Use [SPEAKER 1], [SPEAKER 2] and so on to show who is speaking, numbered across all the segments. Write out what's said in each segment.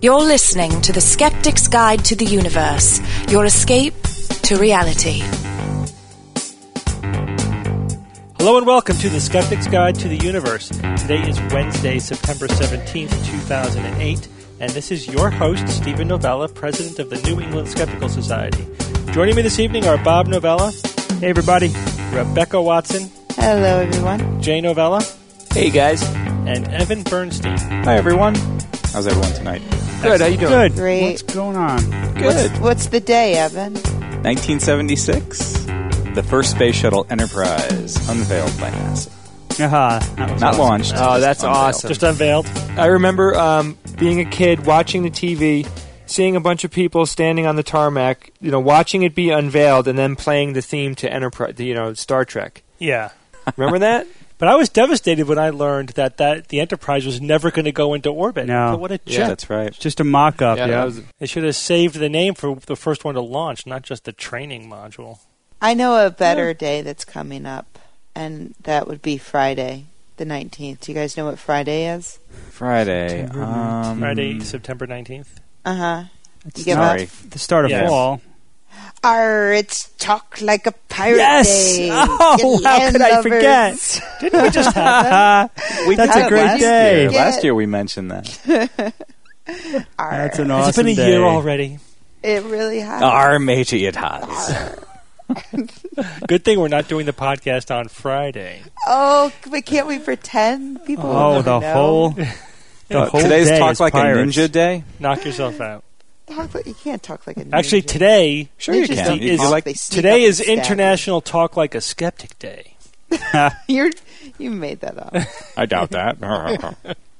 [SPEAKER 1] You're listening to The Skeptic's Guide to the Universe, your escape to reality.
[SPEAKER 2] Hello and welcome to The Skeptic's Guide to the Universe. Today is Wednesday, September 17th, 2008, and this is your host, Steven Novella, president of the New England Skeptical Society. Joining me this evening are Bob Novella. Hey, everybody. Rebecca Watson.
[SPEAKER 3] Hello, everyone.
[SPEAKER 2] Jay Novella.
[SPEAKER 4] Hey guys.
[SPEAKER 2] And Evan Bernstein.
[SPEAKER 4] Hi everyone. How's everyone tonight?
[SPEAKER 2] Good. How you doing?
[SPEAKER 5] Good.
[SPEAKER 3] Great.
[SPEAKER 5] What's going on?
[SPEAKER 4] Good.
[SPEAKER 3] What's, what's the day, Evan?
[SPEAKER 4] 1976. The first space shuttle Enterprise unveiled by NASA.
[SPEAKER 5] Aha, that was
[SPEAKER 4] Not
[SPEAKER 5] awesome.
[SPEAKER 4] launched.
[SPEAKER 6] Oh, that's
[SPEAKER 4] unveiled.
[SPEAKER 6] awesome.
[SPEAKER 2] Just unveiled.
[SPEAKER 6] I remember um, being a kid watching the TV, seeing a bunch of people standing on the tarmac, you know, watching it be unveiled, and then playing the theme to Enterprise, you know, Star Trek.
[SPEAKER 2] Yeah.
[SPEAKER 6] Remember that?
[SPEAKER 2] But I was devastated when I learned that, that the Enterprise was never going to go into orbit.
[SPEAKER 5] No.
[SPEAKER 2] But what a jet.
[SPEAKER 4] Yeah, that's right.
[SPEAKER 5] Just a mock-up. Yeah,
[SPEAKER 6] that was-
[SPEAKER 2] They should have saved the name for the first one to launch, not just the training module.
[SPEAKER 3] I know a better day that's coming up, and that would be Friday, the 19th. Do you guys know what Friday is?
[SPEAKER 4] Friday.
[SPEAKER 5] September
[SPEAKER 4] Um,
[SPEAKER 2] Friday, September 19th.
[SPEAKER 3] Uh huh.
[SPEAKER 5] It's
[SPEAKER 3] You give
[SPEAKER 5] not
[SPEAKER 3] up?
[SPEAKER 5] the start of
[SPEAKER 2] Yes.
[SPEAKER 5] fall.
[SPEAKER 3] Arr, it's Talk Like a Pirate
[SPEAKER 2] Yes!
[SPEAKER 3] Day.
[SPEAKER 2] Oh,
[SPEAKER 3] You
[SPEAKER 2] how could I forget? Didn't we just have that?
[SPEAKER 4] We
[SPEAKER 5] That's a great
[SPEAKER 4] last
[SPEAKER 5] day.
[SPEAKER 4] Year. Last year we mentioned that.
[SPEAKER 3] Arr.
[SPEAKER 5] That's an
[SPEAKER 2] Has
[SPEAKER 5] awesome
[SPEAKER 2] it been a
[SPEAKER 5] day.
[SPEAKER 2] year already?
[SPEAKER 3] It really has.
[SPEAKER 4] Our major it has.
[SPEAKER 2] Good thing we're not doing the podcast on Friday.
[SPEAKER 3] Oh, but can't we pretend? People
[SPEAKER 5] Oh, the
[SPEAKER 3] know.
[SPEAKER 5] whole. The whole
[SPEAKER 4] Today's
[SPEAKER 5] day
[SPEAKER 4] Talk
[SPEAKER 5] is
[SPEAKER 4] Like
[SPEAKER 5] pirates.
[SPEAKER 4] a Ninja Day.
[SPEAKER 2] Knock yourself out.
[SPEAKER 3] Talk like, you can't talk like a ninja.
[SPEAKER 2] Actually, today
[SPEAKER 4] Sure you
[SPEAKER 3] Ninjas
[SPEAKER 4] can.
[SPEAKER 3] don't
[SPEAKER 4] You- you
[SPEAKER 3] talk,
[SPEAKER 4] like-
[SPEAKER 3] they sneak
[SPEAKER 2] today
[SPEAKER 3] up
[SPEAKER 2] is
[SPEAKER 3] and stab you.
[SPEAKER 2] International Talk Like a Skeptic Day.
[SPEAKER 3] You're you made that up.
[SPEAKER 4] I doubt that.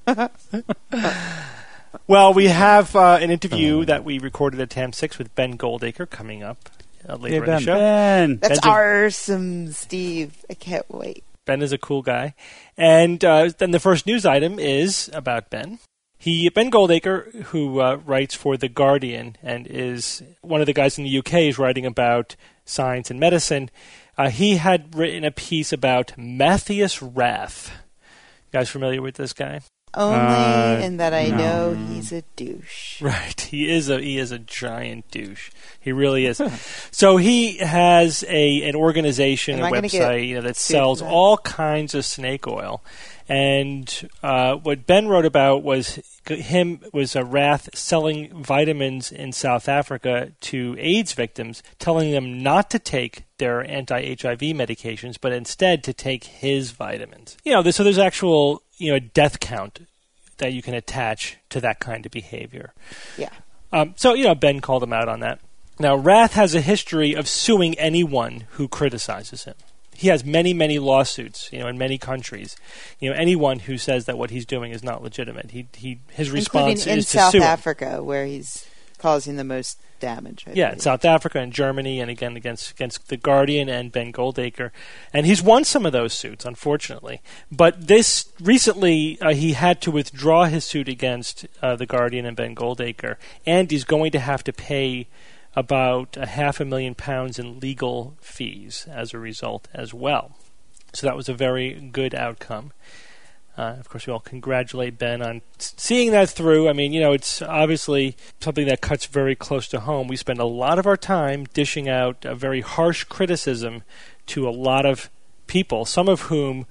[SPEAKER 2] Well, we have uh, an interview that we recorded at TAM 6 with Ben Goldacre coming up uh, later
[SPEAKER 4] Yeah,
[SPEAKER 2] in
[SPEAKER 4] Ben.
[SPEAKER 2] the show.
[SPEAKER 5] Ben.
[SPEAKER 3] That's
[SPEAKER 2] Ben's a-
[SPEAKER 3] awesome, Steve. I can't wait.
[SPEAKER 2] Ben is a cool guy. And uh, then the first news item is about Ben. He Ben Goldacre, who uh, writes for The Guardian and is one of the guys in the UK is writing about science and medicine. Uh, he had written a piece about Matthias Rath. You guys familiar with this guy?
[SPEAKER 3] Only
[SPEAKER 5] Uh,
[SPEAKER 3] in that I
[SPEAKER 5] no.
[SPEAKER 3] know he's a douche.
[SPEAKER 2] Right. He is a he is a giant douche. He really is. so he has a an organization,
[SPEAKER 3] Am
[SPEAKER 2] a website, you know, that sells
[SPEAKER 3] that?
[SPEAKER 2] all kinds of snake oil. And uh, what Ben wrote about was him was a Rath selling vitamins in South Africa to AIDS victims, telling them not to take their anti-HIV medications, but instead to take his vitamins. You know, so there's actual you know a death count that you can attach to that kind of behavior.
[SPEAKER 3] Yeah.
[SPEAKER 2] Um, so, you know, Ben called him out on that. Now, Rath has a history of suing anyone who criticizes him. He has many, many lawsuits, you know, in many countries. You know, anyone who says that what he's doing is not legitimate, he, he his response
[SPEAKER 3] Including in
[SPEAKER 2] is to
[SPEAKER 3] South
[SPEAKER 2] sue. him.
[SPEAKER 3] Africa, where he's causing the most damage. I
[SPEAKER 2] Yeah, in. South Africa and Germany, and again against against the Guardian and Ben Goldacre, and he's won some of those suits, unfortunately. But this recently, uh, he had to withdraw his suit against uh, the Guardian and Ben Goldacre, and he's going to have to pay about a half a million pounds in legal fees as a result as well. So that was a very good outcome. Uh, of course, we all congratulate Ben on seeing that through. I mean, you know, it's obviously something that cuts very close to home. We spend a lot of our time dishing out a very harsh criticism to a lot of people, some of whom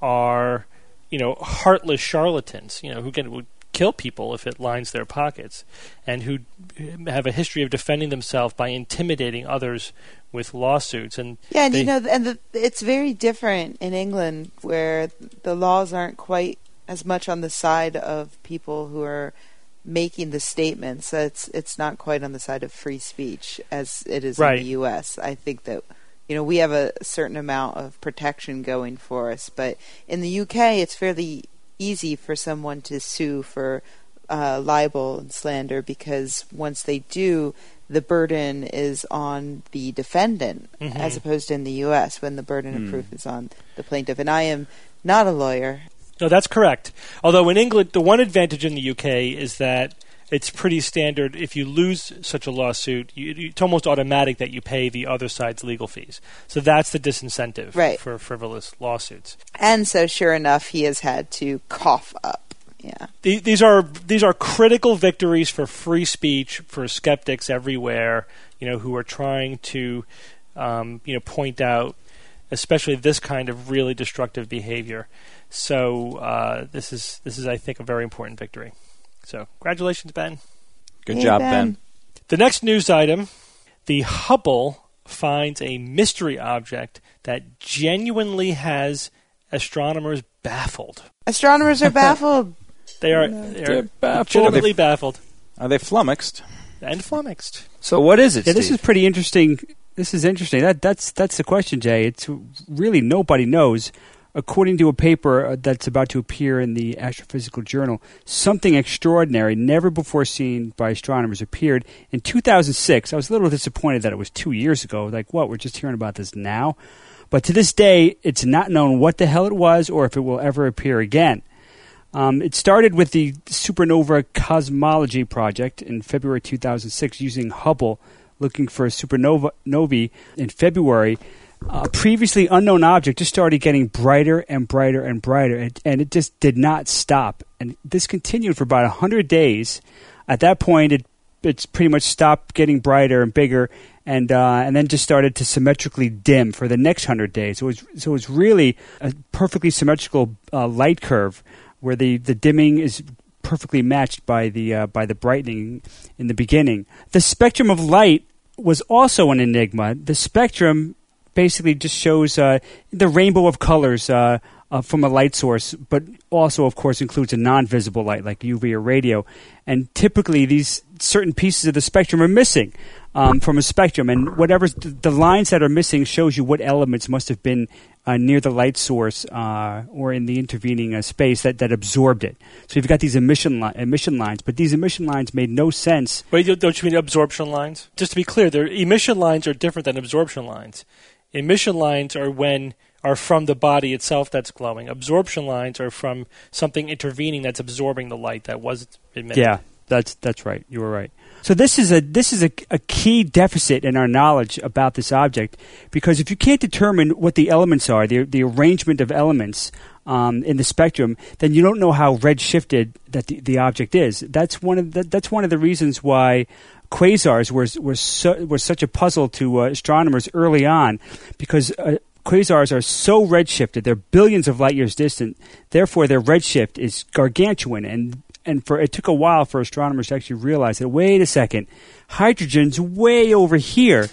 [SPEAKER 2] are, you know, heartless charlatans, you know, who can kill people if it lines their pockets, and who have a history of defending themselves by intimidating others with lawsuits. And
[SPEAKER 3] Yeah, and
[SPEAKER 2] they-
[SPEAKER 3] you know, and the, it's very different in England, where the laws aren't quite as much on the side of people who are making the statements. It's it's not quite on the side of free speech as it is
[SPEAKER 2] Right.
[SPEAKER 3] in the U.S. I think that you know we have a certain amount of protection going for us, but in the UK, it's fairly easy for someone to sue for uh, libel and slander because once they do, the burden is on the defendant
[SPEAKER 2] Mhm.
[SPEAKER 3] as opposed to in the U.S. when the burden of proof is on the plaintiff. And I am not a lawyer.
[SPEAKER 2] No, that's correct. Although in England, the one advantage in the UK is that it's pretty standard. If you lose such a lawsuit, you, it's almost automatic that you pay the other side's legal fees. So that's the disincentive
[SPEAKER 3] Right.
[SPEAKER 2] for frivolous lawsuits.
[SPEAKER 3] And so, sure enough, he has had to cough up, Yeah.
[SPEAKER 2] These are these are critical victories for free speech for skeptics everywhere. You know who are trying to, um, you know, point out, especially this kind of really destructive behavior. So uh, this is this is I think a very important victory. So congratulations, Ben.
[SPEAKER 4] Good
[SPEAKER 3] Hey,
[SPEAKER 4] job,
[SPEAKER 3] Ben.
[SPEAKER 4] Ben.
[SPEAKER 2] The next news item the Hubble finds a mystery object that genuinely has astronomers baffled.
[SPEAKER 3] Astronomers are baffled.
[SPEAKER 2] They are,
[SPEAKER 6] They're
[SPEAKER 2] they are
[SPEAKER 6] baffled.
[SPEAKER 2] legitimately baffled
[SPEAKER 4] Are they flummoxed?
[SPEAKER 2] and flummoxed.
[SPEAKER 6] So what is it?
[SPEAKER 5] Yeah, this is pretty interesting. This is interesting. That that's that's the question, Jay. It's really nobody knows. According to a paper uh, that's about to appear in the Astrophysical Journal, something extraordinary, never before seen by astronomers, appeared in 2006. I was a little disappointed that it was two years ago. Like, what? We're just hearing about this now. But to this day, it's not known what the hell it was or if it will ever appear again. Um, it started with the Supernova Cosmology Project in February 2006 using Hubble looking for supernova novae in February. A previously unknown object just started getting brighter and brighter and brighter, and, and it just did not stop. And this continued for about 100 days. At that point, it it's pretty much stopped getting brighter and bigger, and uh, and then just started to symmetrically dim for the next hundred days. So it was so it was really a perfectly symmetrical uh, light curve where the, the dimming is perfectly matched by the uh, by the brightening in the beginning. The spectrum of light was also an enigma. The spectrum basically just shows uh, the rainbow of colors uh, uh, from a light source, but also, of course, includes a non-visible light like UV or radio. And typically, these certain pieces of the spectrum are missing um, from a spectrum, and whatever the lines that are missing shows you what elements must have been uh, near the light source uh, or in the intervening uh, space that, that absorbed it. So you've got these emission li- emission lines, but these emission lines made no sense.
[SPEAKER 2] Wait, don't you mean absorption lines? Just to be clear, their emission lines are different than absorption lines. Emission lines are when are from the body itself that's glowing. Absorption lines are from something intervening that's absorbing the light that was emitted.
[SPEAKER 5] Yeah, that's that's right. You were right. So this is a this is a, a key deficit in our knowledge about this object because if you can't determine what the elements are, the the arrangement of elements um, in the spectrum, then you don't know how redshifted that the, the object is. That's one of the, that's one of the reasons why quasars were were, su- were such a puzzle to uh, astronomers early on because. Uh, Quasars are so redshifted; they're billions of light years distant. Therefore, their redshift is gargantuan, and and for it took a while for astronomers to actually realize that. Wait a second, hydrogen's way over here.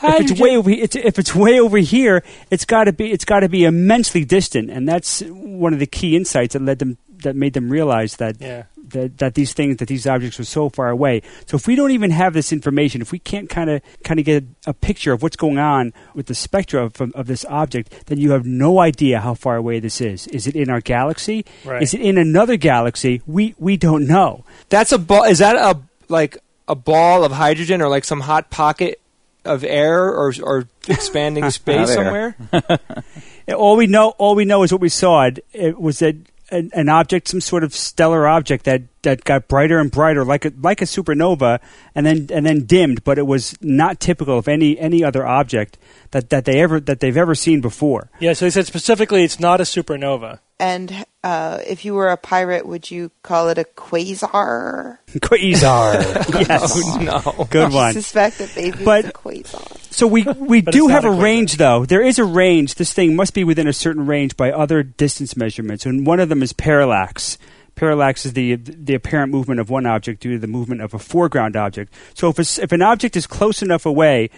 [SPEAKER 5] If it's way over, it's, if it's way over here, it's got to be it's got to be immensely distant, and that's one of the key insights that led them that made them realize that
[SPEAKER 2] Yeah.
[SPEAKER 5] That, that these things that these objects were so far away. So if we don't even have this information, if we can't kind of kind of get a picture of what's going on with the spectra of, of this object, then you have no idea how far away this is. Is it in our galaxy?
[SPEAKER 2] Right.
[SPEAKER 5] Is it in another galaxy? We we don't know.
[SPEAKER 6] That's a ball. Is that a like a ball of hydrogen or like some hot pocket of air or or expanding space somewhere?
[SPEAKER 5] All we know, all we know is what we saw. It, it was that an, an object, some sort of stellar object that, that got brighter and brighter, like a, like a supernova, and then and then dimmed. But it was not typical of any any other object that, that they ever that they've ever seen before.
[SPEAKER 2] Yeah, so they said specifically it's not a supernova.
[SPEAKER 3] And uh, if you were a pirate, would you call it a quasar?
[SPEAKER 5] Quasar, yes,
[SPEAKER 6] Oh no.
[SPEAKER 5] good
[SPEAKER 3] I
[SPEAKER 5] one.
[SPEAKER 3] suspect that maybe
[SPEAKER 5] But-
[SPEAKER 3] it's a quasar.
[SPEAKER 5] So we we do have a
[SPEAKER 2] a
[SPEAKER 5] range, though. There is a range. This thing must be within a certain range by other distance measurements, and one of them is parallax. Parallax is the the apparent movement of one object due to the movement of a foreground object. So if if an object is close enough away,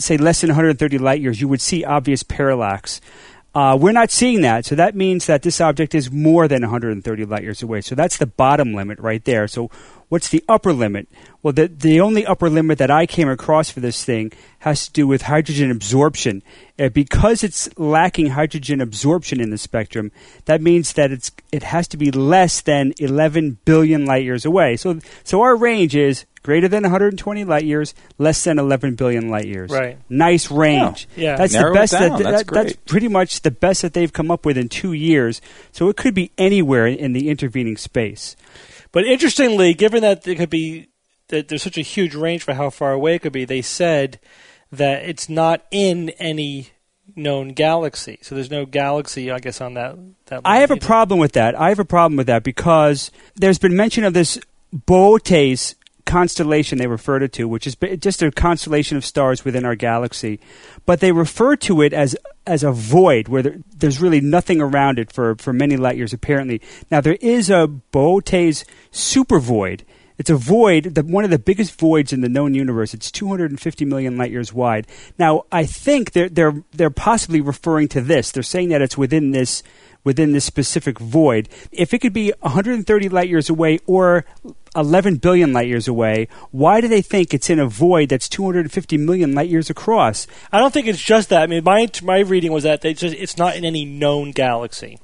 [SPEAKER 5] say less than 130 light years, you would see obvious parallax. Uh, we're not seeing that, so that means that this object is more than 130 light years away. So that's the bottom limit right there. So what's the upper limit? Well, the the only upper limit that I came across for this thing has to do with hydrogen absorption. Uh, because it's lacking hydrogen absorption in the spectrum, that means that it's it has to be less than 11 billion light years away. So so our range is greater than 120 light years, less than 11 billion light years.
[SPEAKER 2] Right.
[SPEAKER 5] Nice range.
[SPEAKER 2] Yeah.
[SPEAKER 5] That's
[SPEAKER 4] Narrow
[SPEAKER 5] the best.
[SPEAKER 4] down.
[SPEAKER 5] That,
[SPEAKER 4] That's
[SPEAKER 5] that- that's pretty much the best that they've come up with in two years. So it could be anywhere in the intervening space.
[SPEAKER 2] But interestingly, given that it could be that there's such a huge range for how far away it could be, they said that it's not in any known galaxy. So there's no galaxy, I guess, on that. that
[SPEAKER 5] I have a problem with that. I have a problem with that because there's been mention of this Boötes constellation they referred it to, which is just a constellation of stars within our galaxy, but they refer to it as as a void where there, there's really nothing around it for, for many light years. Apparently, now there is a Boötes super void. It's a void, the, one of the biggest voids in the known universe. It's 250 million light years wide. Now, I think they're they're they're possibly referring to this. They're saying that it's within this within this specific void. If it could be 130 light years away or 11 billion light years away, why do they think it's in a void that's 250 million light years across?
[SPEAKER 2] I don't think it's just that. I mean, my my reading was that they just it's not in any known galaxy.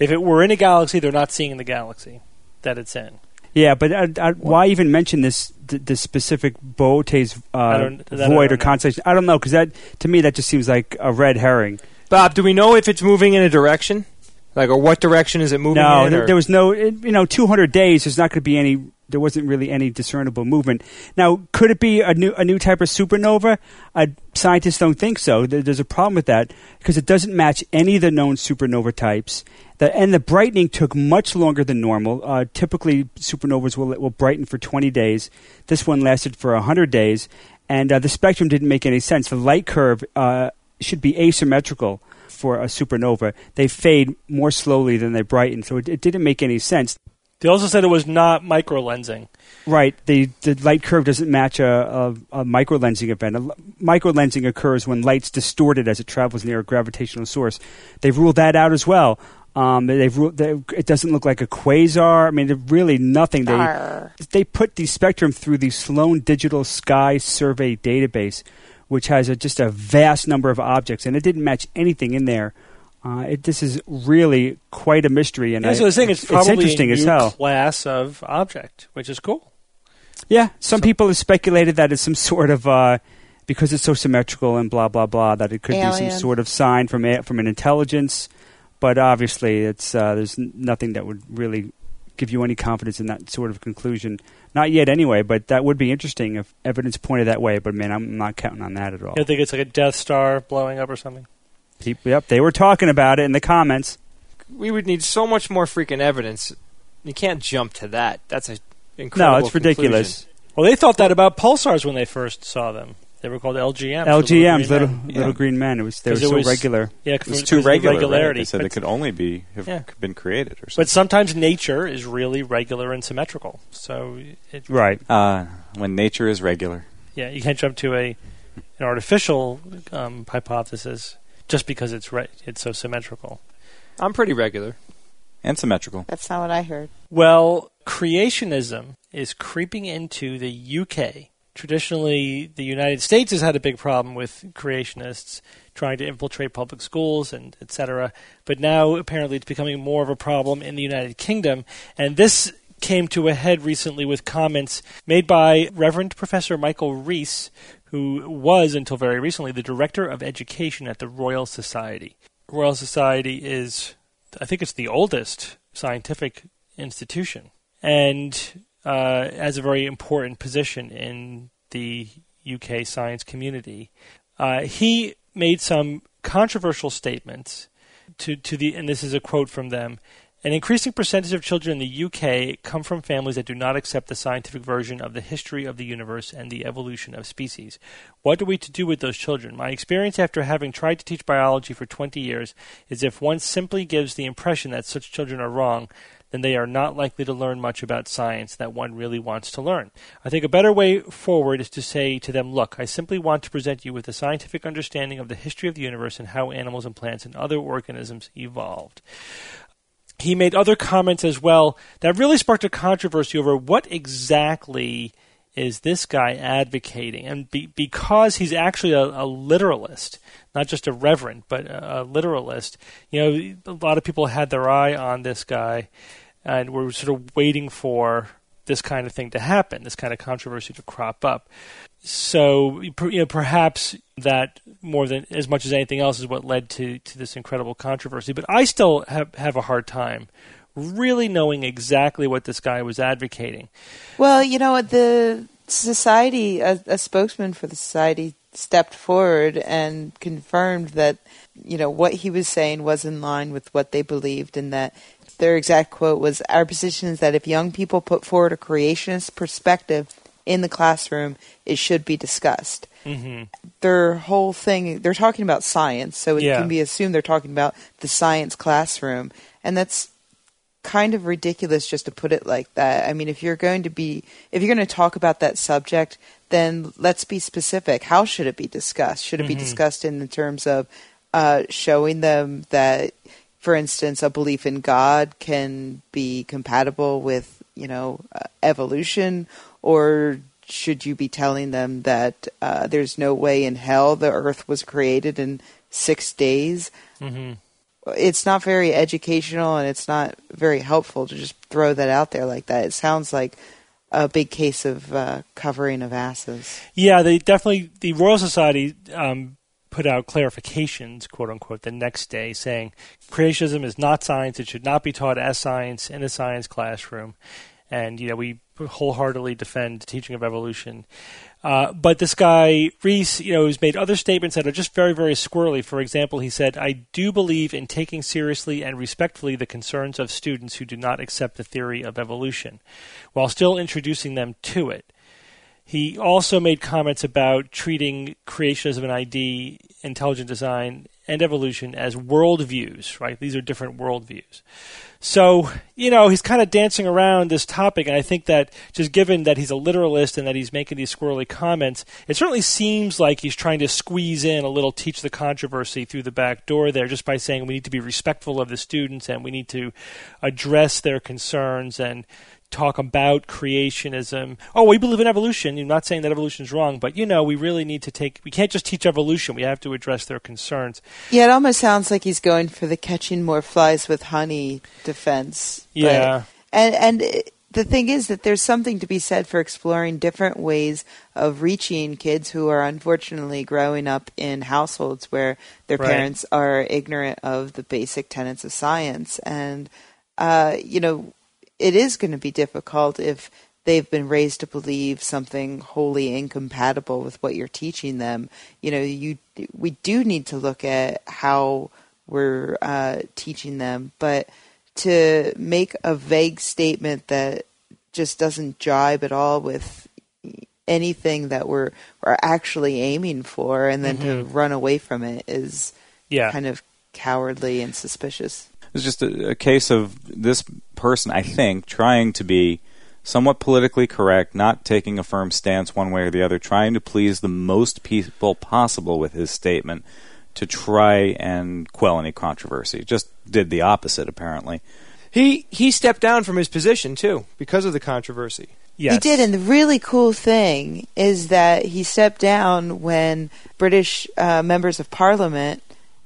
[SPEAKER 2] If it were in a galaxy, they're not seeing the galaxy that it's in.
[SPEAKER 5] Yeah, but uh, uh, why even mention this th- this specific Boötes uh,
[SPEAKER 2] don't- that I
[SPEAKER 5] void or
[SPEAKER 2] know.
[SPEAKER 5] constellation? I don't know because that to me that just seems like a red herring.
[SPEAKER 6] Bob, do we know if it's moving in a direction? Like, or what direction is it moving
[SPEAKER 5] No,
[SPEAKER 6] in?
[SPEAKER 5] there, there was no. It, you know, 200 days. There's not going to be any. There wasn't really any discernible movement. Now, could it be a new a new type of supernova? Uh, scientists don't think so. There's a problem with that because it doesn't match any of the known supernova types. The, and the brightening took much longer than normal. Uh, typically, supernovas will will brighten for 20 days. This one lasted for 100 days, and uh, the spectrum didn't make any sense. The light curve uh, should be asymmetrical for a supernova. They fade more slowly than they brighten, so it, it didn't make any sense.
[SPEAKER 2] They also said it was not microlensing.
[SPEAKER 5] Right, the the light curve doesn't match a, a, a microlensing event. A l- microlensing occurs when light's distorted as it travels near a gravitational source. They've ruled that out as well. Um, they've ruled, they, it doesn't look like a quasar. I mean, they're really nothing. They
[SPEAKER 3] Arr.
[SPEAKER 5] they put the spectrum through the Sloan Digital Sky Survey database, which has a, just a vast number of objects, and it didn't match anything in there. Uh, it, this is really quite a mystery, and
[SPEAKER 2] Yeah,
[SPEAKER 5] I,
[SPEAKER 2] so I was saying it's probably
[SPEAKER 5] interesting
[SPEAKER 2] a
[SPEAKER 5] as
[SPEAKER 2] new
[SPEAKER 5] hell.
[SPEAKER 2] class of object, which is cool.
[SPEAKER 5] Yeah, some
[SPEAKER 2] So-
[SPEAKER 5] people have speculated that it's some sort of uh, because it's so symmetrical and blah blah blah that it could be some sort of sign from a, from an intelligence. But obviously, it's uh, there's nothing that would really give you any confidence in that sort of conclusion. Not yet, anyway. But that would be interesting if evidence pointed that way. But man, I'm not counting on that at all.
[SPEAKER 2] You think it's like a Death Star blowing up or something?
[SPEAKER 5] People, yep, they were talking about it in the comments.
[SPEAKER 6] we would need so much more freaking evidence. You can't jump to that. That's a incredible.
[SPEAKER 5] No, it's ridiculous.
[SPEAKER 2] Well, they thought that about pulsars when they first saw them. They were called LGMs. for
[SPEAKER 5] LGMs, little
[SPEAKER 2] green men.
[SPEAKER 5] little
[SPEAKER 4] Yeah.
[SPEAKER 5] green men. It was they were
[SPEAKER 2] 'Cause it
[SPEAKER 5] so
[SPEAKER 2] was-
[SPEAKER 5] regular.
[SPEAKER 2] Yeah,
[SPEAKER 4] It was
[SPEAKER 2] for-
[SPEAKER 4] too
[SPEAKER 2] because of the
[SPEAKER 4] regular. Right?
[SPEAKER 2] Regularity.
[SPEAKER 4] They said
[SPEAKER 2] but,
[SPEAKER 4] it could only be have
[SPEAKER 2] Yeah.
[SPEAKER 4] been created or something.
[SPEAKER 2] but sometimes nature is really regular and symmetrical. So, it,
[SPEAKER 5] Right.
[SPEAKER 4] uh, when nature is regular.
[SPEAKER 2] yeah, you can't jump to a an artificial um, hypothesis just because it's re- it's so symmetrical.
[SPEAKER 6] I'm pretty regular.
[SPEAKER 4] and symmetrical.
[SPEAKER 3] That's not what I heard.
[SPEAKER 2] Well, creationism is creeping into the UK. Traditionally, the United States has had a big problem with creationists trying to infiltrate public schools and etc. But now apparently it's becoming more of a problem in the United Kingdom, and this came to a head recently with comments made by Reverend Professor Michael Reiss, who was until very recently the director of education at the Royal Society. Royal Society is I think it's the oldest scientific institution and uh, has a very important position in the UK science community. Uh, he made some controversial statements to, to the, and this is a quote from them. An increasing percentage of children in the UK come from families that do not accept the scientific version of the history of the universe and the evolution of species. What are we to do with those children? My experience after having tried to teach biology for 20 years is if one simply gives the impression that such children are wrong, then they are not likely to learn much about science that one really wants to learn. I think a better way forward is to say to them, look, I simply want to present you with a scientific understanding of the history of the universe and how animals and plants and other organisms evolved he made other comments as well that really sparked a controversy over what exactly is this guy advocating. And be, because he's actually a, a literalist, not just a reverend, but a, a literalist, you know, a lot of people had their eye on this guy and were sort of waiting for this kind of thing to happen, this kind of controversy to crop up. So, you know, perhaps that more than as much as anything else is what led to, to this incredible controversy. But I still have, have a hard time really knowing exactly what this guy was advocating.
[SPEAKER 3] Well, you know, the society, a, a spokesman for the society stepped forward and confirmed that you know what he was saying was in line with what they believed, and that their exact quote was, "Our position is that if young people put forward a creationist perspective in the classroom, it should be discussed."
[SPEAKER 2] hmm
[SPEAKER 3] Their whole thing, they're talking about science, so it
[SPEAKER 2] Yeah.
[SPEAKER 3] can be assumed they're talking about the science classroom, and that's kind of ridiculous just to put it like that. I mean, if you're going to be, if you're going to talk about that subject, then let's be specific. How should it be discussed? Should it be
[SPEAKER 2] Mhm.
[SPEAKER 3] discussed in the terms of uh, showing them that, for instance, a belief in God can be compatible with, you know, uh, evolution, or should you be telling them that uh, there's no way in hell the Earth was created in six days?
[SPEAKER 2] hmm
[SPEAKER 3] it's not very educational and it's not very helpful to just throw that out there like that. It sounds like a big case of uh, covering of asses.
[SPEAKER 2] Yeah, they definitely the Royal Society um, put out clarifications, quote unquote, the next day, saying creationism is not science; it should not be taught as science in a science classroom. And you know, we wholeheartedly defend the teaching of evolution. Uh, but this guy Reiss, you know, has made other statements that are just very, very squirrely. For example, he said, "I do believe in taking seriously and respectfully the concerns of students who do not accept the theory of evolution, while still introducing them to it." He also made comments about treating creationism and ID, intelligent design, and evolution as worldviews, right? These are different worldviews. So, you know, he's kind of dancing around this topic, and I think that just given that he's a literalist and that he's making these squirrely comments, it certainly seems like he's trying to squeeze in a little teach the controversy through the back door there just by saying we need to be respectful of the students and we need to address their concerns and talk about creationism. Oh, we believe in evolution. You're not saying that evolution is wrong, but you know, we really need to take. We can't just teach evolution. We have to address their concerns.
[SPEAKER 3] Yeah, it almost sounds like he's going for the catching more flies with honey defense.
[SPEAKER 2] Yeah.
[SPEAKER 3] and and it- the thing is that there's something to be said for exploring different ways of reaching kids who are unfortunately growing up in households where their
[SPEAKER 2] Right.
[SPEAKER 3] parents are ignorant of the basic tenets of science and uh, you know it is going to be difficult if they've been raised to believe something wholly incompatible with what you're teaching them. You know, you we do need to look at how we're uh, teaching them, but to make a vague statement that just doesn't jibe at all with anything that we're we're actually aiming for, and then to run away from it is
[SPEAKER 2] Yeah.
[SPEAKER 3] kind of cowardly and suspicious.
[SPEAKER 4] It's just a, a case of this person, I think, trying to be somewhat politically correct, not taking a firm stance one way or the other, trying to please the most people possible with his statement to try and quell any controversy. Just did the opposite, apparently.
[SPEAKER 6] He he stepped down from his position too because of the controversy.
[SPEAKER 2] Yes.
[SPEAKER 3] He did, and the really cool thing is that he stepped down when British uh, members of Parliament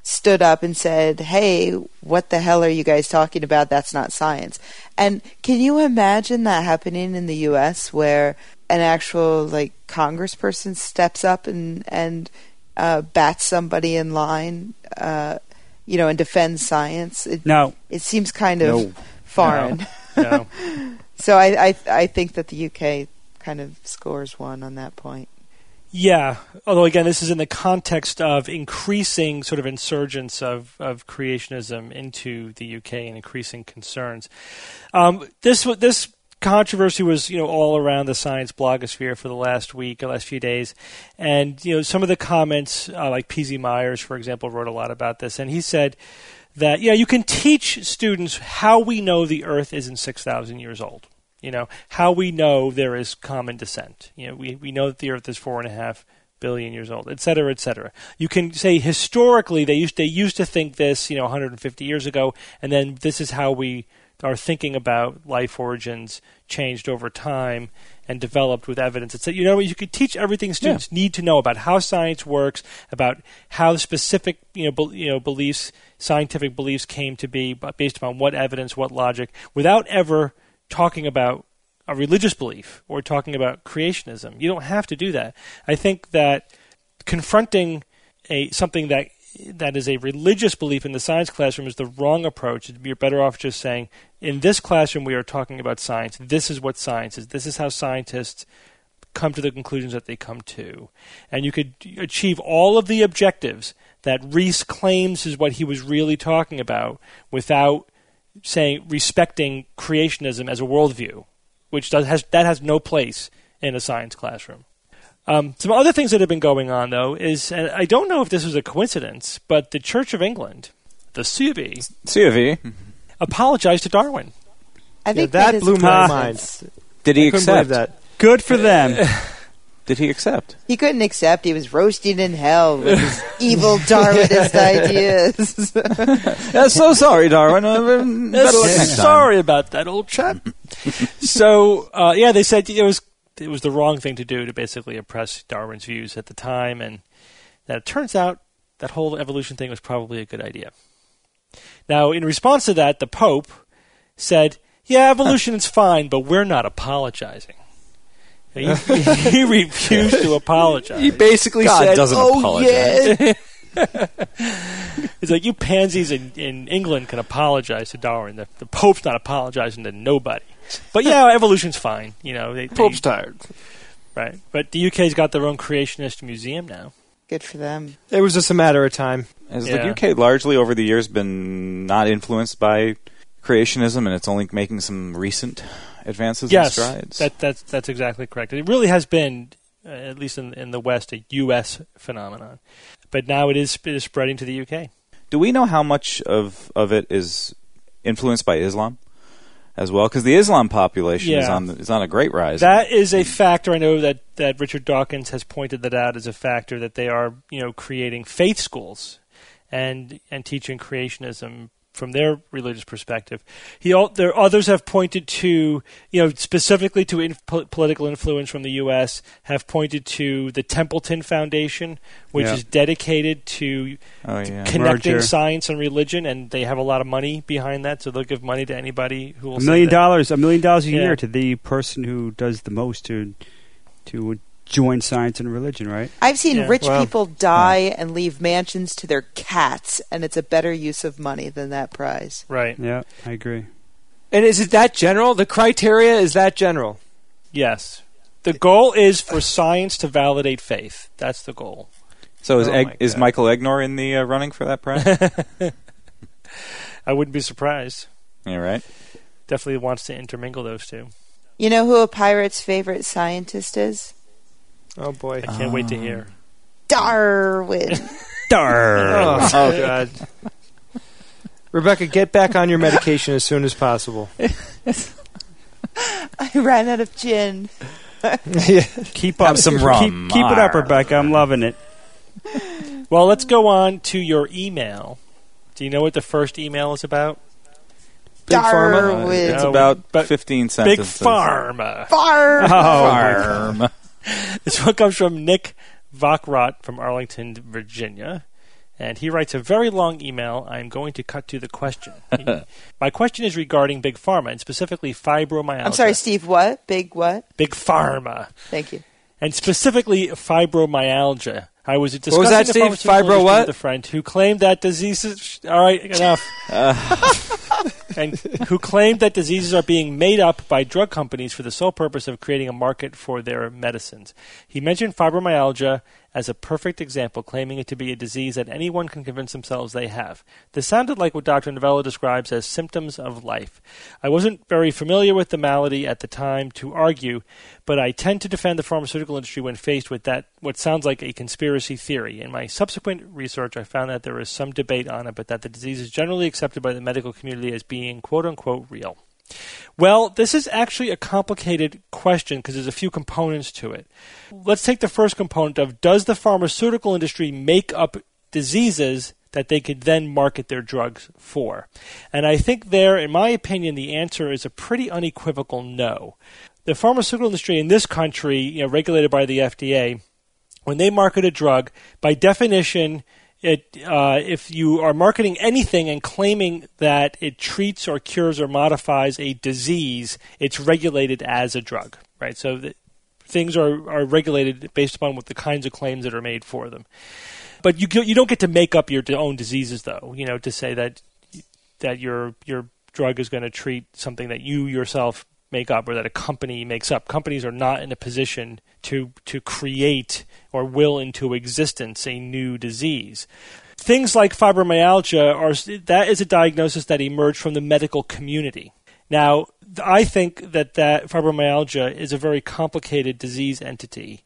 [SPEAKER 3] stood up and said, "Hey, what the hell are you guys talking about? That's not science." And can you imagine that happening in the U.S., where an actual like Congressperson steps up and and uh, bats somebody in line, uh, you know, and defends science? It,
[SPEAKER 5] No,
[SPEAKER 3] it seems kind of
[SPEAKER 4] No.
[SPEAKER 3] foreign.
[SPEAKER 2] No.
[SPEAKER 3] So I, I I think that the UK kind of scores one on that point.
[SPEAKER 2] Yeah, although again, this is in the context of increasing sort of insurgence of, of creationism into the UK and increasing concerns. Um, this this controversy was you know all around the science blogosphere for the last week or last few days, and you know some of the comments uh, like PZ Myers, for example, wrote a lot about this, and he said that yeah you can teach students how we know the Earth isn't six thousand years old you know how we know there is common descent. You know we, we know that the earth is four and a half billion years old et cetera et cetera. You can say historically they used they used to think this you know 150 years ago and then this is how we are thinking about life origins changed over time and developed with evidence it's that you know you could teach everything students need to know about how science works about how specific you know bel you know beliefs scientific beliefs came to be based upon what evidence what logic without ever talking about a religious belief or talking about creationism. You don't have to do that. I think that confronting a something that that is a religious belief in the science classroom is the wrong approach. You're better off just saying, in this classroom we are talking about science. This is what science is. This is how scientists come to the conclusions that they come to, and you could achieve all of the objectives that Reiss claims is what he was really talking about without saying respecting creationism as a worldview, which does, has that has no place in a science classroom. Um, some other things that have been going on, though, is and I don't know if this was a coincidence, but the Church of England, the CUV,
[SPEAKER 4] C of E.
[SPEAKER 2] apologized to Darwin.
[SPEAKER 3] I think
[SPEAKER 6] that
[SPEAKER 3] is
[SPEAKER 6] blew my
[SPEAKER 3] mind.
[SPEAKER 4] Did he
[SPEAKER 6] I
[SPEAKER 4] accept?
[SPEAKER 6] that.
[SPEAKER 5] Good for them.
[SPEAKER 4] Did he accept?
[SPEAKER 3] He couldn't accept. He was roasting in hell with his evil Darwinist ideas.
[SPEAKER 4] Yeah, so sorry, Darwin. Uh, better luck next time.
[SPEAKER 2] Sorry about that, old chap. so uh, yeah, they said it was it was the wrong thing to do to basically oppress Darwin's views at the time, and that it turns out that whole evolution thing was probably a good idea. Now, in response to that, the Pope said, "Yeah, evolution is fine, but we're not apologizing." He, he refused to apologize.
[SPEAKER 6] He basically
[SPEAKER 4] God
[SPEAKER 6] said,
[SPEAKER 4] doesn't
[SPEAKER 6] "Oh
[SPEAKER 4] apologize."
[SPEAKER 6] yeah."
[SPEAKER 2] It's like you pansies in, in England can apologize to Darwin. The, the Pope's not apologizing to nobody. But yeah, evolution's fine. You know, they, they-
[SPEAKER 6] Pope's tired.
[SPEAKER 2] right. But the UK's got their own creationist museum now.
[SPEAKER 3] Good for them.
[SPEAKER 6] It was just a matter of time.
[SPEAKER 4] Has
[SPEAKER 2] Yeah.
[SPEAKER 4] the UK largely over the years been not influenced by creationism, and it's only making some recent advances
[SPEAKER 2] yes,
[SPEAKER 4] and strides?
[SPEAKER 2] that, that's that's exactly correct. It really has been, uh, at least in in the West, a U.S. phenomenon. But now it is it is spreading to the UK.
[SPEAKER 4] Do we know how much of of it is influenced by Islam as well? Because the Islam population is on is on a great rise.
[SPEAKER 2] That is a factor. I know that, that Richard Dawkins has pointed that out as a factor that they are, you know, creating faith schools and and teaching creationism from their religious perspective. He there others have pointed to, you know, specifically to in, political influence from the U.S. Have pointed to the Templeton Foundation, which
[SPEAKER 5] Yeah.
[SPEAKER 2] is dedicated to
[SPEAKER 4] oh yeah.
[SPEAKER 2] connecting
[SPEAKER 5] Merger.
[SPEAKER 2] science and religion, and they have a lot of money behind that, so they'll give money to anybody who will
[SPEAKER 5] a
[SPEAKER 2] say
[SPEAKER 5] million dollars, a million dollars a
[SPEAKER 2] Yeah.
[SPEAKER 5] year to the person who does the most to to join science and religion, right?
[SPEAKER 3] I've seen
[SPEAKER 2] Yeah,
[SPEAKER 3] rich
[SPEAKER 6] well,
[SPEAKER 3] people die and leave mansions to their cats, and it's a better use of money than that prize.
[SPEAKER 2] Right.
[SPEAKER 5] Yeah, I agree.
[SPEAKER 6] And is it that general? The criteria is that general.
[SPEAKER 2] Yes. The goal is for science to validate faith. That's the goal.
[SPEAKER 4] So is
[SPEAKER 6] Oh
[SPEAKER 4] Egg, is Michael Egnor in the uh, running for that prize?
[SPEAKER 2] I wouldn't be surprised.
[SPEAKER 4] yeah, right.
[SPEAKER 2] Definitely wants to intermingle those two.
[SPEAKER 3] You know who a pirate's favorite scientist is?
[SPEAKER 6] Oh boy.
[SPEAKER 2] I can't wait to hear.
[SPEAKER 3] Darwin.
[SPEAKER 5] Darn.
[SPEAKER 6] Oh, God. Rebecca, get back on your medication as soon as possible.
[SPEAKER 3] I ran out of gin.
[SPEAKER 5] Keep up
[SPEAKER 4] Have some rum.
[SPEAKER 5] Keep, it up, Rebecca. I'm loving it.
[SPEAKER 2] Well, let's go on to your email. Do you know what the first email is about?
[SPEAKER 6] Big Pharma?
[SPEAKER 4] Uh,
[SPEAKER 3] Darwin.
[SPEAKER 4] it's about
[SPEAKER 2] but
[SPEAKER 4] 15
[SPEAKER 2] Big
[SPEAKER 4] sentences.
[SPEAKER 2] Pharma.
[SPEAKER 3] Farm.
[SPEAKER 4] Farm.
[SPEAKER 2] This one comes from Nick Vachrot from Arlington, Virginia. And he writes a very long email. I'm going to cut to the question. My question is regarding Big Pharma and specifically fibromyalgia.
[SPEAKER 3] I'm sorry, Steve. What? Big what?
[SPEAKER 2] Big Pharma.
[SPEAKER 3] Thank you.
[SPEAKER 2] and specifically fibromyalgia. I was discussing
[SPEAKER 6] was that,
[SPEAKER 2] the
[SPEAKER 6] Steve? Fibro what?
[SPEAKER 2] with a friend who claimed that diseases. All right, enough. Uh. and who claimed that diseases are being made up by drug companies for the sole purpose of creating a market for their medicines. He mentioned fibromyalgia as a perfect example, claiming it to be a disease that anyone can convince themselves they have. This sounded like what Dr. Novella describes as symptoms of life. I wasn't very familiar with the malady at the time to argue, but I tend to defend the pharmaceutical industry when faced with that what sounds like a conspiracy theory. In my subsequent research, I found that there is some debate on it, but that the disease is generally accepted by the medical community as being quote unquote real. Well, this is actually a complicated question because there's a few components to it. Let's take the first component of does the pharmaceutical industry make up diseases that they could then market their drugs for? And I think there, in my opinion, the answer is a pretty unequivocal no. The pharmaceutical industry in this country, you know, regulated by the FDA, when they market a drug, by definition, it, uh, if you are marketing anything and claiming that it treats or cures or modifies a disease, it's regulated as a drug, right? So things are, are regulated based upon what the kinds of claims that are made for them. But you you don't get to make up your own diseases, though. You know, to say that that your your drug is going to treat something that you yourself make up or that a company makes up. Companies are not in a position to to create or will into existence a new disease. Things like fibromyalgia are that is a diagnosis that emerged from the medical community. Now, I think that that fibromyalgia is a very complicated disease entity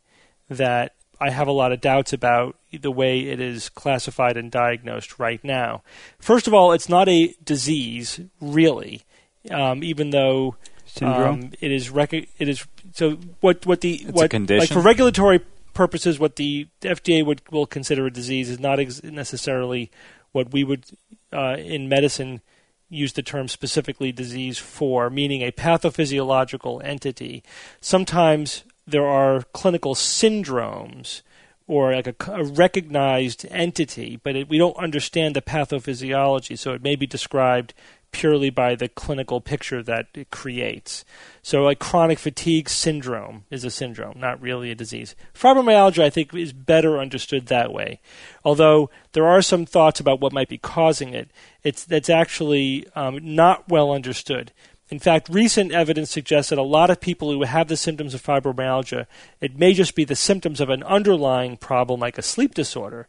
[SPEAKER 2] that I have a lot of doubts about the way it is classified and diagnosed right now. First of all, it's not a disease, really, um, even though um, it is rec- it is so what what the
[SPEAKER 4] It's a
[SPEAKER 2] what
[SPEAKER 4] condition?
[SPEAKER 2] like for regulatory purposes what the FDA would will consider a disease is not ex- necessarily what we would uh, in medicine use the term specifically disease for, meaning a pathophysiological entity. Sometimes there are clinical syndromes or like a, a recognized entity, but it, we don't understand the pathophysiology, so it may be described purely by the clinical picture that it creates. So, like chronic fatigue syndrome is a syndrome, not really a disease. Fibromyalgia, I think, is better understood that way. Although there are some thoughts about what might be causing it, it's that's actually um, not well understood. In fact, recent evidence suggests that a lot of people who have the symptoms of fibromyalgia, it may just be the symptoms of an underlying problem like a sleep disorder.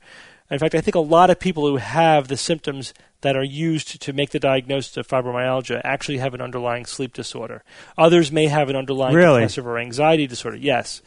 [SPEAKER 2] In fact, I think a lot of people who have the symptoms that are used to make the diagnosis of fibromyalgia actually have an underlying sleep disorder. Others may have an underlying
[SPEAKER 5] Really?
[SPEAKER 2] depressive or anxiety disorder. Yes.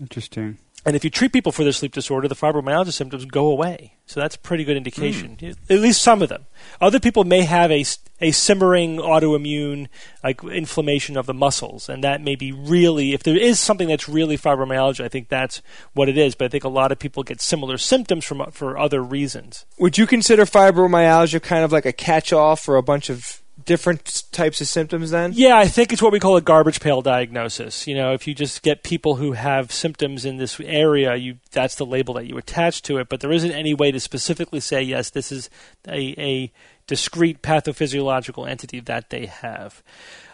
[SPEAKER 5] Interesting.
[SPEAKER 2] And if you treat people for their sleep disorder, the fibromyalgia symptoms go away. So that's a pretty good indication. Hmm. At least some of them. Other people may have a, a simmering autoimmune like inflammation of the muscles, and that may be really if there is something that's really fibromyalgia, I think that's what it is. But I think a lot of people get similar symptoms from for other reasons.
[SPEAKER 6] Would you consider fibromyalgia kind of like a catch-all for a bunch of different types of symptoms? Then,
[SPEAKER 2] Yeah, I think it's what we call a garbage pail diagnosis. You know, if you just get people who have symptoms in this area, you that's the label that you attach to it. But there isn't any way to specifically say yes, this is a, a discrete pathophysiological entity that they have.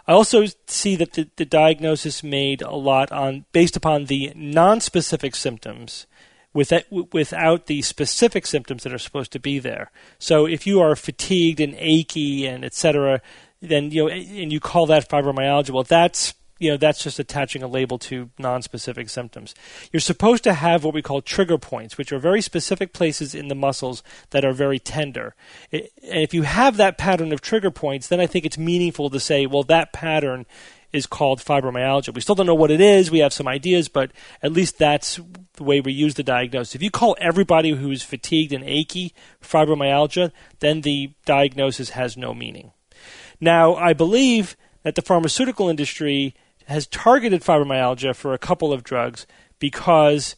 [SPEAKER 2] I also see that the, the diagnosis made a lot on based upon the non-specific symptoms without, without the specific symptoms that are supposed to be there. So if you are fatigued and achy and etc., then you know, and you call that fibromyalgia, well, that's you know that's just attaching a label to non-specific symptoms. You're supposed to have what we call trigger points, which are very specific places in the muscles that are very tender. And if you have that pattern of trigger points, then I think it's meaningful to say, well, that pattern is called fibromyalgia. We still don't know what it is. We have some ideas, but at least that's the way we use the diagnosis. If you call everybody who's fatigued and achy fibromyalgia, then the diagnosis has no meaning. Now, I believe that the pharmaceutical industry has targeted fibromyalgia for a couple of drugs because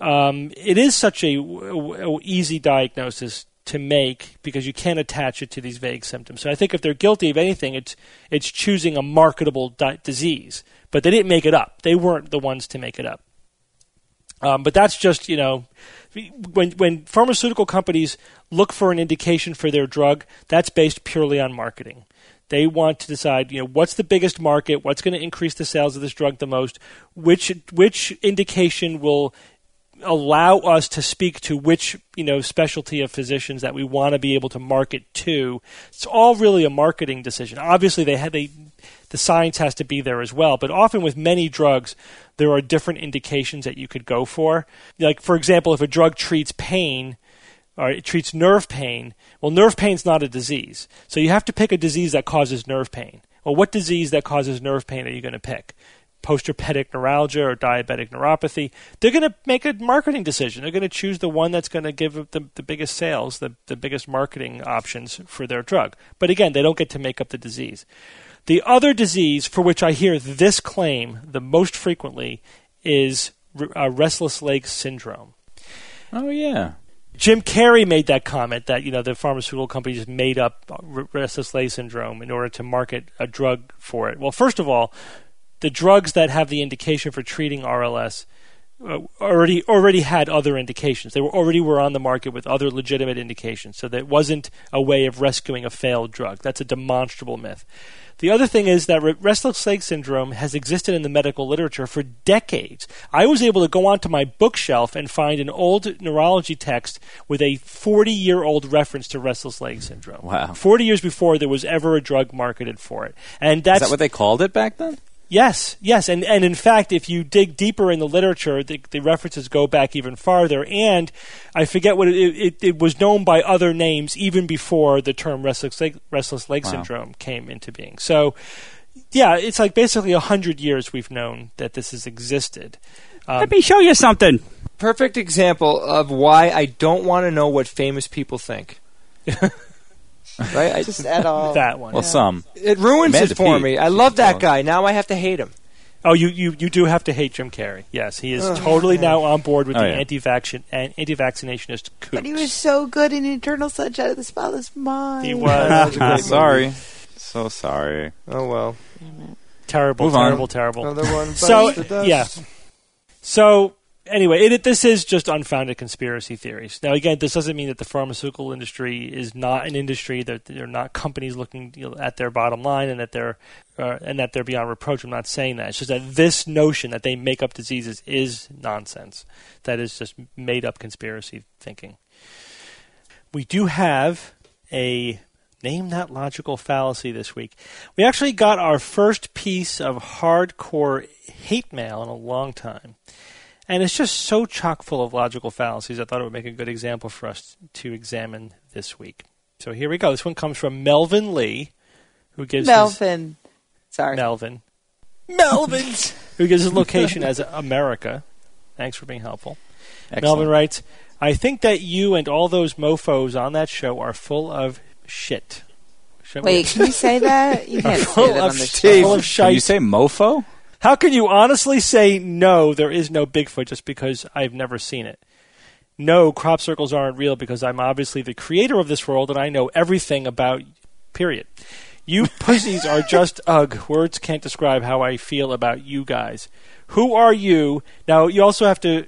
[SPEAKER 2] um, it is such a w- w- easy diagnosis to make because you can't attach it to these vague symptoms. So I think if they're guilty of anything, it's it's choosing a marketable di- disease, but they didn't make it up. They weren't the ones to make it up. Um, but that's just you know, when when pharmaceutical companies look for an indication for their drug, that's based purely on marketing. They want to decide, you know, what's the biggest market, what's going to increase the sales of this drug the most, which which indication will allow us to speak to which you know specialty of physicians that we want to be able to market to. It's all really a marketing decision. Obviously, they had they the science has to be there as well. But often with many drugs, there are different indications that you could go for. Like for example, if a drug treats pain or it treats nerve pain, well, nerve pain's not a disease. So you have to pick a disease that causes nerve pain. Well, what disease that causes nerve pain are you going to pick? Postherpetic neuralgia or diabetic neuropathy. They're going to make a marketing decision. They're going to choose the one that's going to give the, the biggest sales, the, the biggest marketing options for their drug. But again, they don't get to make up the disease. The other disease for which I hear this claim the most frequently is uh, restless leg syndrome.
[SPEAKER 4] Oh yeah.
[SPEAKER 2] Jim Carrey made that comment that you know the pharmaceutical companies made up restless leg syndrome in order to market a drug for it. Well, first of all, the drugs that have the indication for treating RLS uh, already already had other indications. They were already were on the market with other legitimate indications, so that wasn't a way of rescuing a failed drug. That's a demonstrable myth. The other thing is that restless leg syndrome has existed in the medical literature for decades. I was able to go onto my bookshelf and find an old neurology text with a 40 year old reference to restless leg syndrome.
[SPEAKER 4] Wow.
[SPEAKER 2] 40 years before there was ever a drug marketed for it. And
[SPEAKER 4] Is
[SPEAKER 2] that's
[SPEAKER 4] that what they called it back then?
[SPEAKER 2] Yes, yes, and and in fact, if you dig deeper in the literature, the, the references go back even farther. And I forget what it, it, it was known by other names even before the term restless leg, restless leg
[SPEAKER 4] Wow.
[SPEAKER 2] syndrome came into being. So, yeah, it's like basically a hundred years we've known that this has existed. Um,
[SPEAKER 5] Let me show you something.
[SPEAKER 6] Perfect example of why I don't want to know what famous people think. right? I,
[SPEAKER 3] Just at all.
[SPEAKER 2] that one.
[SPEAKER 4] Well, some.
[SPEAKER 6] it ruins
[SPEAKER 4] Amanda
[SPEAKER 6] it for
[SPEAKER 4] Peet,
[SPEAKER 6] me. I love that guy. Now I have to hate him.
[SPEAKER 2] Oh, you, you, you do have to hate Jim Carrey. Yes, he is totally now on board with
[SPEAKER 4] Oh,
[SPEAKER 2] the
[SPEAKER 4] yeah.
[SPEAKER 2] anti-vaccin an- anti-vaccinationist kooks.
[SPEAKER 3] But he was so good in Eternal Sunshine of the Spotless Mind.
[SPEAKER 2] He was.
[SPEAKER 4] sorry. So sorry.
[SPEAKER 6] Oh well.
[SPEAKER 2] terrible,
[SPEAKER 4] Move on.
[SPEAKER 2] terrible, terrible.
[SPEAKER 6] Another one.
[SPEAKER 2] So
[SPEAKER 6] bites the dust.
[SPEAKER 2] yeah. So anyway, it, this is just unfounded conspiracy theories. Now, again, this doesn't mean that the pharmaceutical industry is not an industry that they're not companies looking you know, at their bottom line and that they're uh, and that they're beyond reproach. I'm not saying that. It's just that this notion that they make up diseases is nonsense. That is just made up conspiracy thinking. We do have a name that logical fallacy this week. We actually got our first piece of hardcore hate mail in a long time. And it's just so chock full of logical fallacies, I thought it would make a good example for us to examine this week. So here we go. This one comes from Melvin Lee, who gives his
[SPEAKER 3] Melvin. Sorry.
[SPEAKER 2] Melvin. Melvins! who gives his location as America. Thanks for being helpful.
[SPEAKER 4] Excellent.
[SPEAKER 2] Melvin writes, I think that you and all those mofos on that show are full of shit. Shall we-
[SPEAKER 3] Wait, can you say that? You can't say
[SPEAKER 2] full
[SPEAKER 3] that on
[SPEAKER 2] of
[SPEAKER 3] the
[SPEAKER 2] shit.
[SPEAKER 3] show.
[SPEAKER 2] Full of
[SPEAKER 4] Can you say mofo?
[SPEAKER 2] How can you honestly say no, there is no Bigfoot just because I've never seen it? No, crop circles aren't real because I'm obviously the creator of this world and I know everything about period. You pussies are just ugh. Words can't describe how I feel about you guys. Who are you? Now you also have to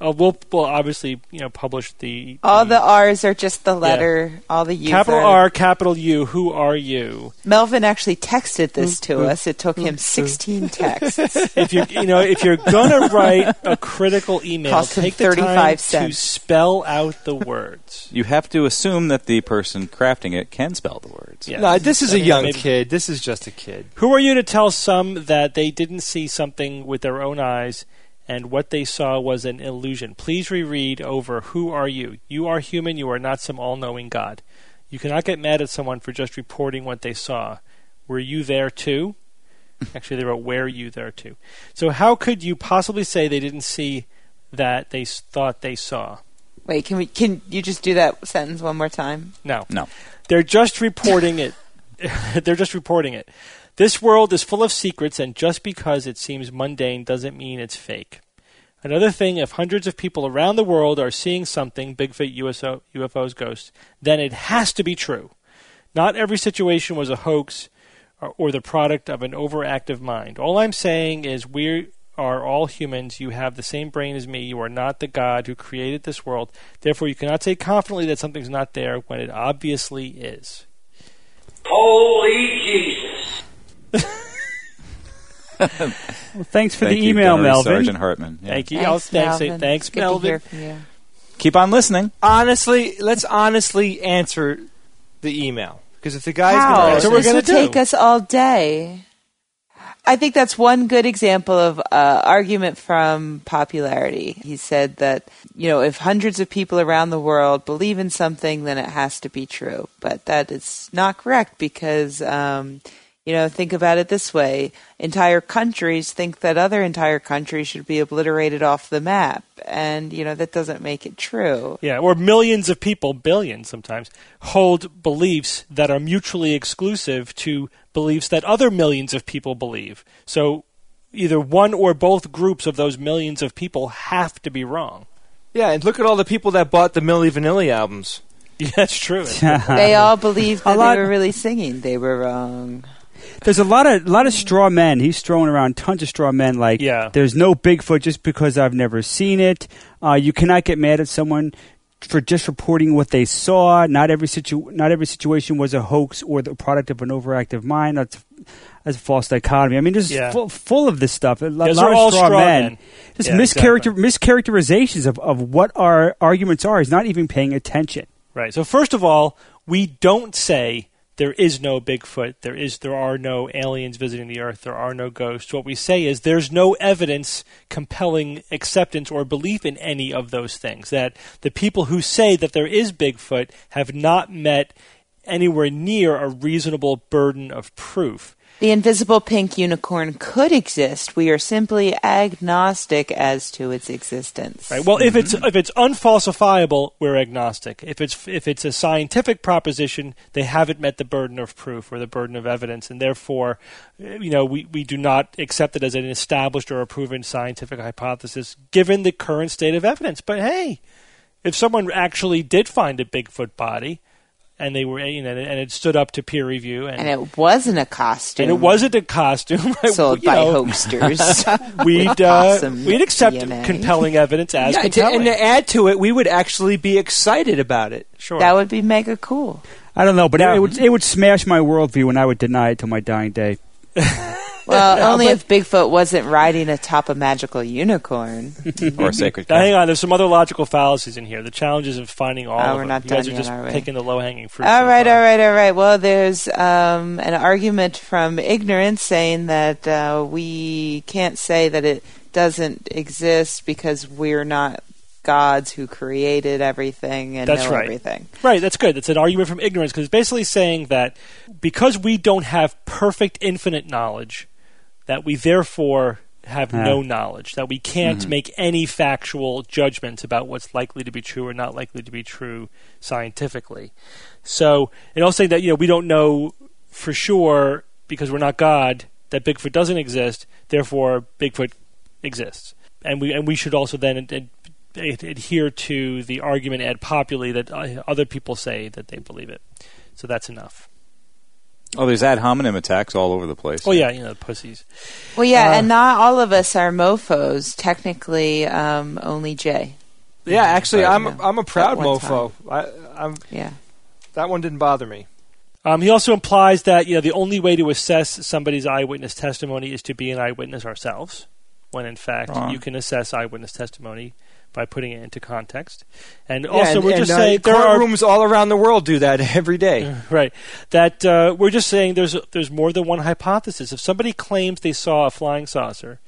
[SPEAKER 2] uh, we'll, we'll obviously, you know, publish the
[SPEAKER 3] All the R's are just the letter. All the U's
[SPEAKER 2] capital
[SPEAKER 3] are-
[SPEAKER 2] R, capital U. Who are you?
[SPEAKER 3] Melvin actually texted this mm-hmm. to us. It took him mm-hmm. 16 mm-hmm. texts.
[SPEAKER 2] if you you know if you're gonna write a critical email,
[SPEAKER 3] Cost him
[SPEAKER 2] take the time
[SPEAKER 3] 35
[SPEAKER 2] to spell out the words.
[SPEAKER 4] You have to assume that the person crafting it can spell the words.
[SPEAKER 2] Yeah.
[SPEAKER 6] No, this is
[SPEAKER 2] I
[SPEAKER 6] a
[SPEAKER 2] mean,
[SPEAKER 6] young
[SPEAKER 2] maybe-
[SPEAKER 6] kid. This is just a kid.
[SPEAKER 2] Who are you to tell some that they didn't see something with their own eyes and what they saw was an illusion? Please reread over Who are you? You are human, you are not some all knowing God. You cannot get mad at someone for just reporting what they saw. Were you there too? Actually, they wrote, Were you there too? So, how could you possibly say they didn't see that they thought they saw?
[SPEAKER 3] Wait, can we? Can you just do that sentence one more time?
[SPEAKER 2] No.
[SPEAKER 4] No.
[SPEAKER 2] They're just reporting it. They're just reporting it. This world is full of secrets, and just because it seems mundane doesn't mean it's fake. Another thing, if hundreds of people around the world are seeing something, Bigfoot, USO, UFOs, ghosts, then it has to be true. Not every situation was a hoax or, or the product of an overactive mind. All I'm saying is we are all humans. You have the same brain as me. You are not the God who created this world. Therefore, you cannot say confidently that something's not there when it obviously is.
[SPEAKER 7] Holy Jesus.
[SPEAKER 5] Well, thanks for
[SPEAKER 4] Thank
[SPEAKER 5] the
[SPEAKER 4] you,
[SPEAKER 5] email,
[SPEAKER 4] Gunnery
[SPEAKER 5] Melvin.
[SPEAKER 4] Sergeant Hartman. Yeah.
[SPEAKER 2] Thank you.
[SPEAKER 3] Thanks,
[SPEAKER 2] thanks,
[SPEAKER 3] Melvin.
[SPEAKER 2] thanks,
[SPEAKER 3] Good
[SPEAKER 2] Melvin.
[SPEAKER 3] To hear from you.
[SPEAKER 4] Keep on listening.
[SPEAKER 6] Honestly, let's honestly answer the email because if the guy's
[SPEAKER 3] How?
[SPEAKER 6] going to
[SPEAKER 2] what we're gonna
[SPEAKER 3] take us all day. I think that's one good example of uh, argument from popularity. He said that you know if hundreds of people around the world believe in something, then it has to be true. But that is not correct because um, you know think about it this way: entire countries think that other entire countries should be obliterated off the map, and you know that doesn't make it true.
[SPEAKER 2] Yeah, or millions of people, billions sometimes, hold beliefs that are mutually exclusive to beliefs that other millions of people believe. So either one or both groups of those millions of people have to be wrong.
[SPEAKER 6] yeah, and look at all the people that bought the Milli Vanilli albums.
[SPEAKER 2] Yeah, that's true.
[SPEAKER 3] They all believed
[SPEAKER 5] A
[SPEAKER 3] that
[SPEAKER 5] lot-
[SPEAKER 3] they were really singing. They were wrong.
[SPEAKER 5] There's a lot of lot of straw men. He's throwing around tons of straw men. Like,
[SPEAKER 2] Yeah.
[SPEAKER 5] there's no Bigfoot just because I've never seen it. Uh, you cannot get mad at someone for just reporting what they saw. Not every situ- not every situation was a hoax or the product of an overactive mind. That's that's a false dichotomy. I mean, just
[SPEAKER 2] Yeah.
[SPEAKER 5] full, full of this stuff. A lot
[SPEAKER 2] are
[SPEAKER 5] of straw,
[SPEAKER 2] straw
[SPEAKER 5] men.
[SPEAKER 2] men.
[SPEAKER 5] Just
[SPEAKER 2] Yeah,
[SPEAKER 5] mischaracter-
[SPEAKER 2] exactly.
[SPEAKER 5] mischaracterizations of, of what our arguments are. He's not even paying attention.
[SPEAKER 2] Right. So first of all, we don't say there is no Bigfoot, there is there are no aliens visiting the earth, there are no ghosts. What we say is there's no evidence compelling acceptance or belief in any of those things. That the people who say that there is Bigfoot have not met anywhere near a reasonable burden of proof.
[SPEAKER 3] The invisible pink unicorn could exist. We are simply agnostic as to its existence.
[SPEAKER 2] Right. Well, if it's if it's unfalsifiable, we're agnostic. If it's if it's a scientific proposition, they haven't met the burden of proof or the burden of evidence, and therefore, eh, you know, we, we do not accept it as an established or a proven scientific hypothesis given the current state of evidence. But hey, if someone actually did find a Bigfoot body, and they were you know and it stood up to peer review and,
[SPEAKER 3] And it wasn't a costume.
[SPEAKER 2] and it wasn't a costume right?
[SPEAKER 3] sold
[SPEAKER 2] You
[SPEAKER 3] by
[SPEAKER 2] know,
[SPEAKER 3] hosters.
[SPEAKER 2] we'd uh,
[SPEAKER 3] Possum
[SPEAKER 2] we'd accept
[SPEAKER 3] DNA.
[SPEAKER 2] compelling evidence as
[SPEAKER 6] Yeah, to-
[SPEAKER 2] compelling.
[SPEAKER 6] and to add to it, we would actually be excited about it.
[SPEAKER 2] sure.
[SPEAKER 3] that would be mega cool.
[SPEAKER 5] I don't know, but
[SPEAKER 2] Yeah.
[SPEAKER 5] it, it would it would smash my worldview, and I would deny it till my dying day.
[SPEAKER 3] Well, only if Bigfoot wasn't riding atop a magical unicorn.
[SPEAKER 4] or a sacred
[SPEAKER 2] Now,
[SPEAKER 4] cow.
[SPEAKER 2] hang on. There's some other logical fallacies in here. The challenges of finding all
[SPEAKER 3] Oh,
[SPEAKER 2] of
[SPEAKER 3] we're
[SPEAKER 2] them.
[SPEAKER 3] not
[SPEAKER 2] you guys
[SPEAKER 3] done
[SPEAKER 2] are
[SPEAKER 3] yet,
[SPEAKER 2] just
[SPEAKER 3] are we?
[SPEAKER 2] picking the low hanging fruit.
[SPEAKER 3] All
[SPEAKER 2] so
[SPEAKER 3] right,
[SPEAKER 2] far.
[SPEAKER 3] all right, all right. Well, there's um, an argument from ignorance saying that uh, we can't say that it doesn't exist because we're not gods who created everything and
[SPEAKER 2] That's
[SPEAKER 3] know
[SPEAKER 2] right.
[SPEAKER 3] everything.
[SPEAKER 2] Right, that's good. That's an argument from ignorance because it's basically saying that because we don't have perfect infinite knowledge, that we therefore have
[SPEAKER 5] Yeah.
[SPEAKER 2] no knowledge, that we can't make any factual judgments about what's likely to be true or not likely to be true scientifically. So, and also saying that you know we don't know for sure because we're not God that Bigfoot doesn't exist, therefore Bigfoot exists, and we and we should also then ad- ad- ad- adhere to the argument ad populi that uh, other people say that they believe it. So that's enough.
[SPEAKER 4] Oh, there's ad hominem attacks all over the place.
[SPEAKER 2] Oh yeah, you know, the pussies.
[SPEAKER 3] Well, yeah,
[SPEAKER 2] Uh,
[SPEAKER 3] and not all of us are mofo's. Technically, um, only Jay.
[SPEAKER 6] Yeah, actually, I'm I'm a proud mofo. I, I'm
[SPEAKER 3] Yeah.
[SPEAKER 6] that one didn't bother me.
[SPEAKER 2] Um, he also implies that you know the only way to assess somebody's eyewitness testimony is to be an eyewitness ourselves, when in fact
[SPEAKER 4] Wrong.
[SPEAKER 2] you can assess eyewitness testimony by putting it into context. And
[SPEAKER 6] Yeah,
[SPEAKER 2] also,
[SPEAKER 6] and-
[SPEAKER 2] we're
[SPEAKER 6] and,
[SPEAKER 2] just
[SPEAKER 6] uh,
[SPEAKER 2] saying there are
[SPEAKER 6] courtrooms all around the world do that every day.
[SPEAKER 2] right that uh, we're just saying there's there's more than one hypothesis. If somebody claims they saw a flying saucer,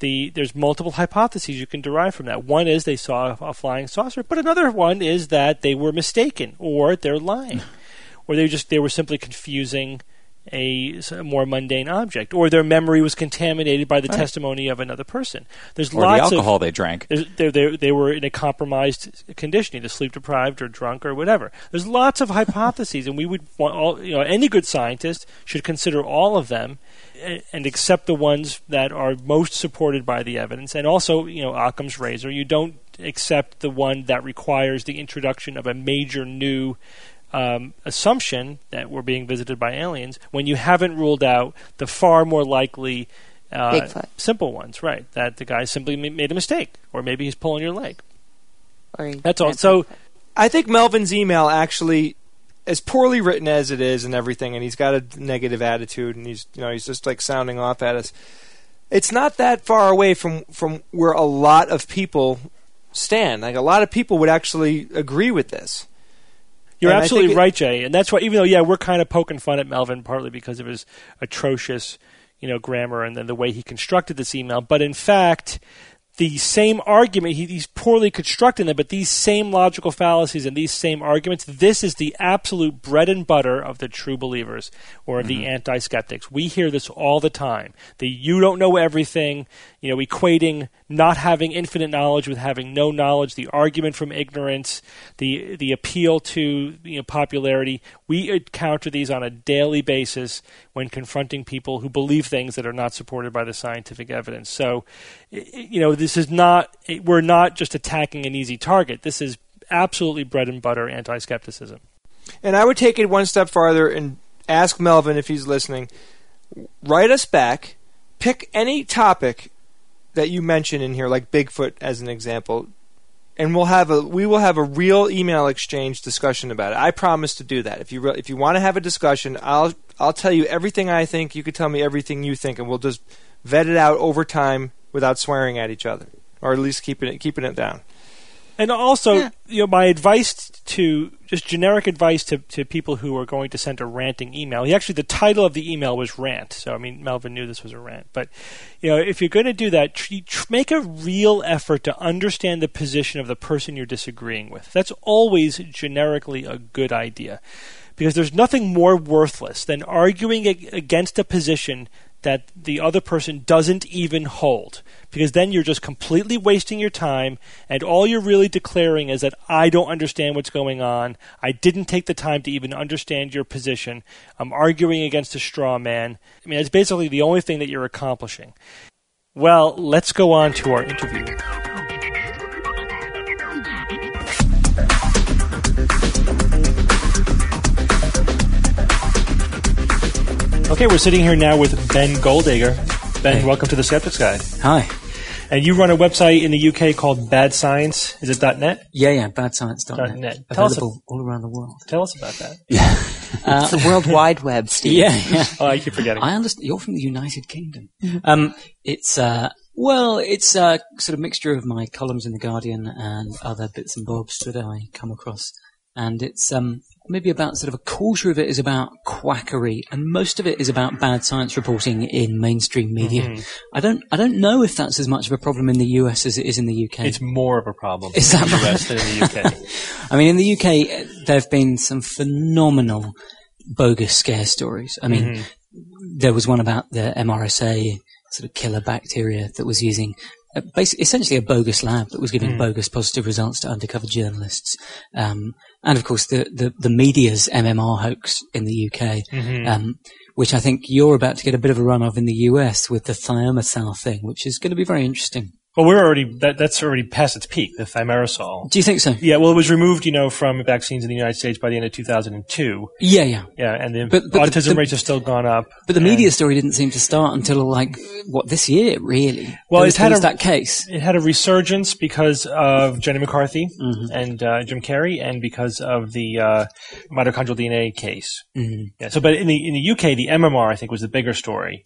[SPEAKER 2] the there's multiple hypotheses you can derive from that. One is they saw a flying saucer, but another one is that they were mistaken or they're lying, or they just they were simply confusing a, more mundane object, or their memory was contaminated by the
[SPEAKER 4] Right.
[SPEAKER 2] testimony of another person. There's
[SPEAKER 4] or the
[SPEAKER 2] lots of
[SPEAKER 4] alcohol they drank.
[SPEAKER 2] they, they, they were in a compromised condition, either sleep deprived or drunk or whatever. There's lots of hypotheses, and we would want all, you know, any good scientist should consider all of them and, and accept the ones that are most supported by the evidence. And also, you know, Occam's razor, you don't accept the one that requires the introduction of a major new um, assumption that we're being visited by aliens when you haven't ruled out the far more likely uh,
[SPEAKER 3] Bigfoot.
[SPEAKER 2] simple ones, right? That the guy simply made a mistake, or maybe he's pulling your leg.
[SPEAKER 3] Or
[SPEAKER 2] That's all. So,
[SPEAKER 6] I think Melvin's email actually, as poorly written as it is and everything, and he's got a negative attitude, and he's you know he's just like sounding off at us. It's not that far away from from where a lot of people stand. Like a lot of people would actually agree with this.
[SPEAKER 2] You're
[SPEAKER 6] And
[SPEAKER 2] absolutely
[SPEAKER 6] it-
[SPEAKER 2] right, Jay, and that's why. Even though, yeah, we're kind of poking fun at Melvin partly because of his atrocious, you know, grammar and then the way he constructed this email, but in fact. The same argument, he, he's poorly constructing them, but these same logical fallacies and these same arguments, this is the absolute bread and butter of the true believers or the mm-hmm. anti skeptics. We hear this all the time. The you don't know everything, you know, equating not having infinite knowledge with having no knowledge, the argument from ignorance, the the appeal to you know popularity. We encounter these on a daily basis when confronting people who believe things that are not supported by the scientific evidence. So, you know, this is not we're not just attacking an easy target. This is absolutely bread and butter anti-skepticism.
[SPEAKER 6] And I would take it one step farther and ask Melvin if he's listening. Write us back. Pick any topic that you mention in here, like Bigfoot as an example, and we'll have a we will have a real email exchange discussion about it. I promise to do that. If you re- if you want to have a discussion, I'll I'll tell you everything I think. You can tell me everything you think, and we'll just vet it out over time without swearing at each other, or at least keeping it keeping it down.
[SPEAKER 2] And also,
[SPEAKER 3] Yeah.
[SPEAKER 2] you know, my advice to just generic advice to, to people who are going to send a ranting email. He actually the title of the email was rant, so I mean Melvin knew this was a rant. But you know, if you're going to do that, tr- tr- make a real effort to understand the position of the person you're disagreeing with. That's always generically a good idea, because there's nothing more worthless than arguing ag- against a position that the other person doesn't even hold because then you're just completely wasting your time and all you're really declaring is that I don't understand what's going on. I didn't take the time to even understand your position. I'm arguing against a straw man. I mean, it's basically the only thing that you're accomplishing. Well, let's go on to our interview. Okay, we're sitting here now with Ben Goldacre. Ben,
[SPEAKER 8] Hey.
[SPEAKER 2] welcome to the Skeptics Guide.
[SPEAKER 8] Hi.
[SPEAKER 2] And you run a website in the UK called Bad Science. Is it .net?
[SPEAKER 8] Yeah, yeah, badscience.net.
[SPEAKER 2] .net. Tell us
[SPEAKER 8] Available all around the world.
[SPEAKER 2] Tell us about that.
[SPEAKER 3] It's the World Wide Web, Steve.
[SPEAKER 8] Yeah, yeah.
[SPEAKER 2] Oh, I keep forgetting.
[SPEAKER 8] I understand. You're from the United Kingdom. Um, it's, uh, well, it's a sort of mixture of my columns in The Guardian and other bits and bobs that I come across. And it's, um, maybe about sort of a quarter of it is about quackery and most of it is about bad science reporting in mainstream media.
[SPEAKER 2] Mm-hmm.
[SPEAKER 8] I don't, I don't know if that's as much of a problem in the US as it is in the UK.
[SPEAKER 2] It's more of a problem
[SPEAKER 8] Is
[SPEAKER 2] in
[SPEAKER 8] that
[SPEAKER 2] the? US than in the UK.
[SPEAKER 8] I mean, in the UK, there have been some phenomenal bogus scare stories. I mean, there was one about the MRSA sort of killer bacteria that was using basically, essentially a bogus lab that was giving bogus positive results to undercover journalists. Um, and of course, the, the, the media's MMR hoax in the UK, um, which I think you're about to get a bit of a run of in the US with the thiomersal thing, which is going to be very interesting.
[SPEAKER 2] Well, we're already that, that's already past its peak. The thimerosal.
[SPEAKER 8] Do you think so?
[SPEAKER 2] Yeah, well, it was removed, you know, from vaccines in the United States by the end of 2002.
[SPEAKER 8] Yeah, yeah.
[SPEAKER 2] Yeah, and the
[SPEAKER 8] But- but
[SPEAKER 2] autism
[SPEAKER 8] the-
[SPEAKER 2] rates have still gone up.
[SPEAKER 8] But the media story didn't seem to start until like what this year, really.
[SPEAKER 2] Well,
[SPEAKER 8] it
[SPEAKER 2] had a-
[SPEAKER 8] that case.
[SPEAKER 2] It had a resurgence because of Jenny McCarthy
[SPEAKER 8] Mm-hmm.
[SPEAKER 2] and uh, Jim Carrey, and because of the uh, mitochondrial DNA case.
[SPEAKER 8] Mhm.
[SPEAKER 2] Yeah. So, but in the in the UK, the MMR I think was the bigger story.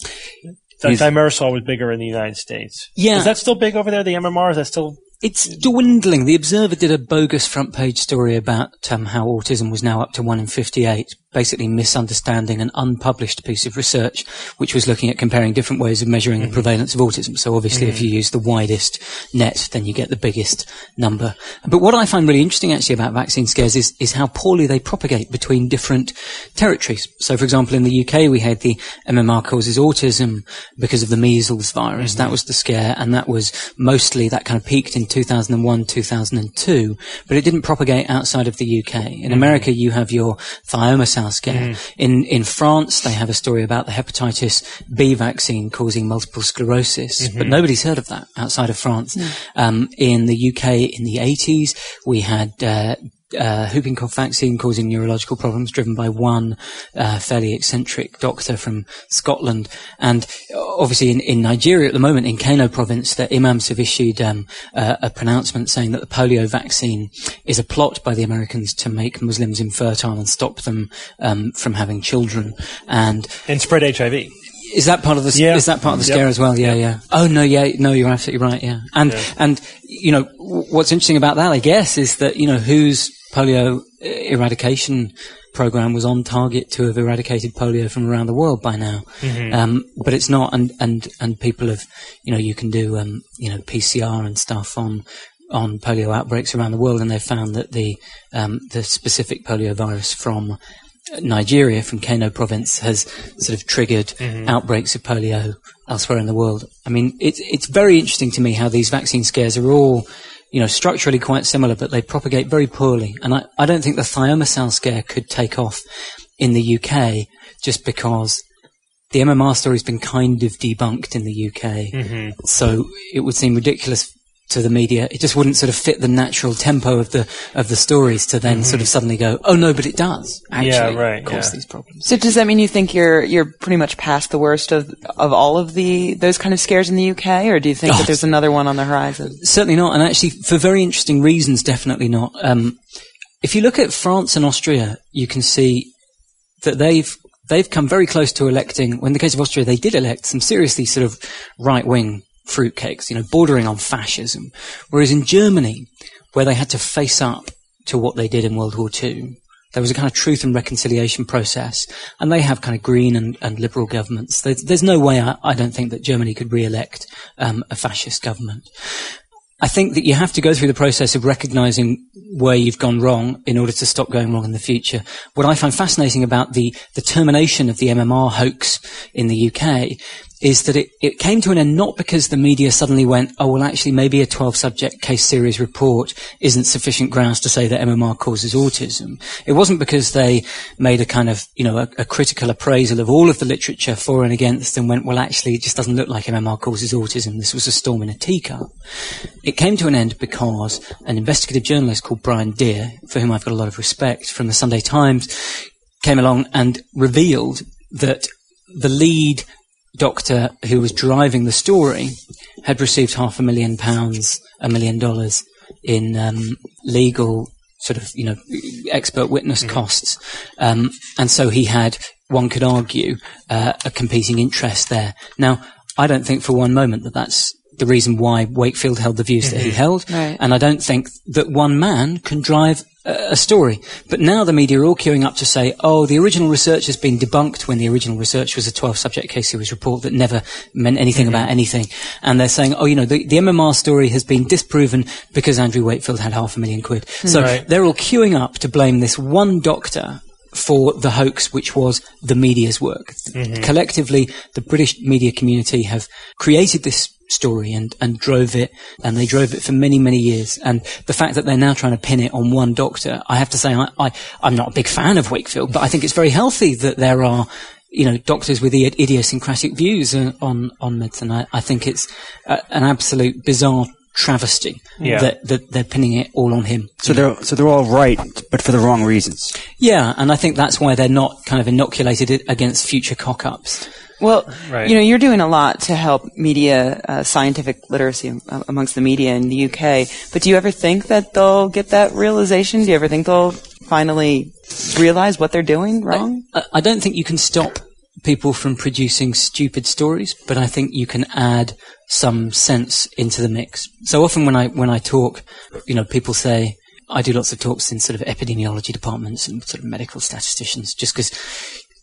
[SPEAKER 2] The
[SPEAKER 8] Yes.
[SPEAKER 2] thimerosal was bigger in the United States.
[SPEAKER 8] Yeah.
[SPEAKER 2] Is that still big over there? The MMR is that still?
[SPEAKER 8] It's dwindling. The Observer did a bogus front page story about um, how autism was now up to 1 in 58, basically misunderstanding an unpublished piece of research which was looking at comparing different ways of measuring the mm-hmm. prevalence of autism. So obviously if you mm-hmm. use the widest net, then you get the biggest number. But what I find really interesting actually about vaccine scares is, is how poorly they propagate between different territories. So for example, in the UK we had the MMR causes autism because of the measles virus. That mm-hmm. was the scare and that was mostly, that kind of peaked in 2001, 2002, but it didn't propagate outside of the UK. In America you have your scare. In, in France they have a story about the hepatitis B vaccine causing multiple sclerosis, but nobody's heard of that outside of France. Um, in the UK in the 80s we had, uh, uh, whooping cough vaccine causing neurological problems driven by one uh, fairly eccentric doctor from Scotland. And uh, obviously in, in Nigeria at the moment, in Kano province, the imams have issued um, uh, a pronouncement saying that the polio vaccine is a plot by the Americans to make Muslims infertile and stop them um, from having children. And
[SPEAKER 2] And spread HIV.
[SPEAKER 8] Is that part of the
[SPEAKER 2] Yeah.
[SPEAKER 8] is that part of the
[SPEAKER 2] Yep.
[SPEAKER 8] scare as well? Yeah, yeah. Oh no, yeah, no, you're absolutely right. Yeah, and and you know what's interesting about that, I guess, is that you know WHO's polio eradication program was on target to have eradicated polio from around the world by now, um, but it's not. And and and people have you know you can do um, you know PCR and stuff on on polio outbreaks around the world, and they've found that the um, the specific polio virus from Nigeria, from Kano province, has sort of triggered mm-hmm. outbreaks of polio elsewhere in the world. I mean, it's it's very interesting to me how these vaccine scares are all, you know, structurally quite similar, but they propagate very poorly. And I, I don't think the thiomersal scare could take off in the UK just because the MMR story's been kind of debunked in the UK. Mm-hmm. So it would seem ridiculous to the media. It just wouldn't sort of fit the natural tempo of the of the stories to then sort of suddenly go, oh no, but it does actually
[SPEAKER 2] Yeah, right,
[SPEAKER 8] cause
[SPEAKER 2] yeah.
[SPEAKER 8] these problems.
[SPEAKER 3] So does that mean you think you're you're pretty much past the worst of of all of the those kind of scares in the UK, or do you think
[SPEAKER 8] Oh.
[SPEAKER 3] that there's another one on the horizon?
[SPEAKER 8] Certainly not, and actually for very interesting reasons, definitely not. Um, if you look at France and Austria, you can see that they've they've come very close to electing. Well, in the case of Austria, they did elect some seriously sort of right wing fruitcakes, you know, bordering on fascism. Whereas in Germany, where they had to face up to what they did in World War II. There was a kind of truth and reconciliation process, and they have kind of green and, and liberal governments. There's, there's no way I, I, don't think that Germany could re-elect um, a fascist government. I think that you have to go through the process of recognizing where you've gone wrong in order to stop going wrong in the future. What I find fascinating about the, the termination of the MMR hoax in the UK is that it, it came to an end not because the media suddenly went, oh, well, actually, maybe a 12 subject case series report isn't sufficient grounds to say that MMR causes autism. It wasn't because they made a kind of, you know, a, a critical appraisal of all of the literature for and against and went, well, actually, it just doesn't look like MMR causes autism. This was a storm in a teacup. It came to an end because an investigative journalist called Brian Deer, for whom I've got a lot of respect from the Sunday Times, came along and revealed that the lead doctor who was driving the story had received half a million pounds, a million dollars in um, legal sort of, you know, expert witness mm-hmm. costs. Um, and so he had, one could argue, uh, a competing interest there. Now, I don't think for one moment that that's the reason why Wakefield held the views mm-hmm. that he mm-hmm. held.
[SPEAKER 3] Right.
[SPEAKER 8] And I don't think that one man can drive a story. But now the media are all queuing up to say, oh, the original research has been debunked when the original research was a 12 subject case series report that never meant anything mm-hmm. about anything. And they're saying, oh, you know, the, the, MMR story has been disproven because Andrew Wakefield had half a million quid. Mm-hmm. So right. they're all queuing up to blame this one doctor for the hoax, which was the media's work. Mm-hmm. Collectively, the British media community have created this story and, and drove it, and they drove it for many, many years. And the fact that they're now trying to pin it on one doctor, I have to say, I, I, I'm not a big fan of Wakefield, but I think it's very healthy that there are you know, doctors with idiosyncratic views uh, on on medicine. I, I think it's an absolute bizarre travesty yeah. that, that they're pinning it all on him.
[SPEAKER 5] So they're so they're all right, but for the wrong reasons.
[SPEAKER 8] Yeah, and I think that's why they're not kind of inoculated against future cock-ups.
[SPEAKER 3] Well, right. you know, you're doing a lot to help media, uh, scientific literacy amongst the media in the UK. But do you ever think that they'll get that realization? Do you ever think they'll finally realize what they're doing wrong?
[SPEAKER 8] I, I don't think you can stop people from producing stupid stories, but I think you can add some sense into the mix. So often when I when I talk, you know, people say I do lots of talks in sort of epidemiology departments and sort of medical statisticians, just because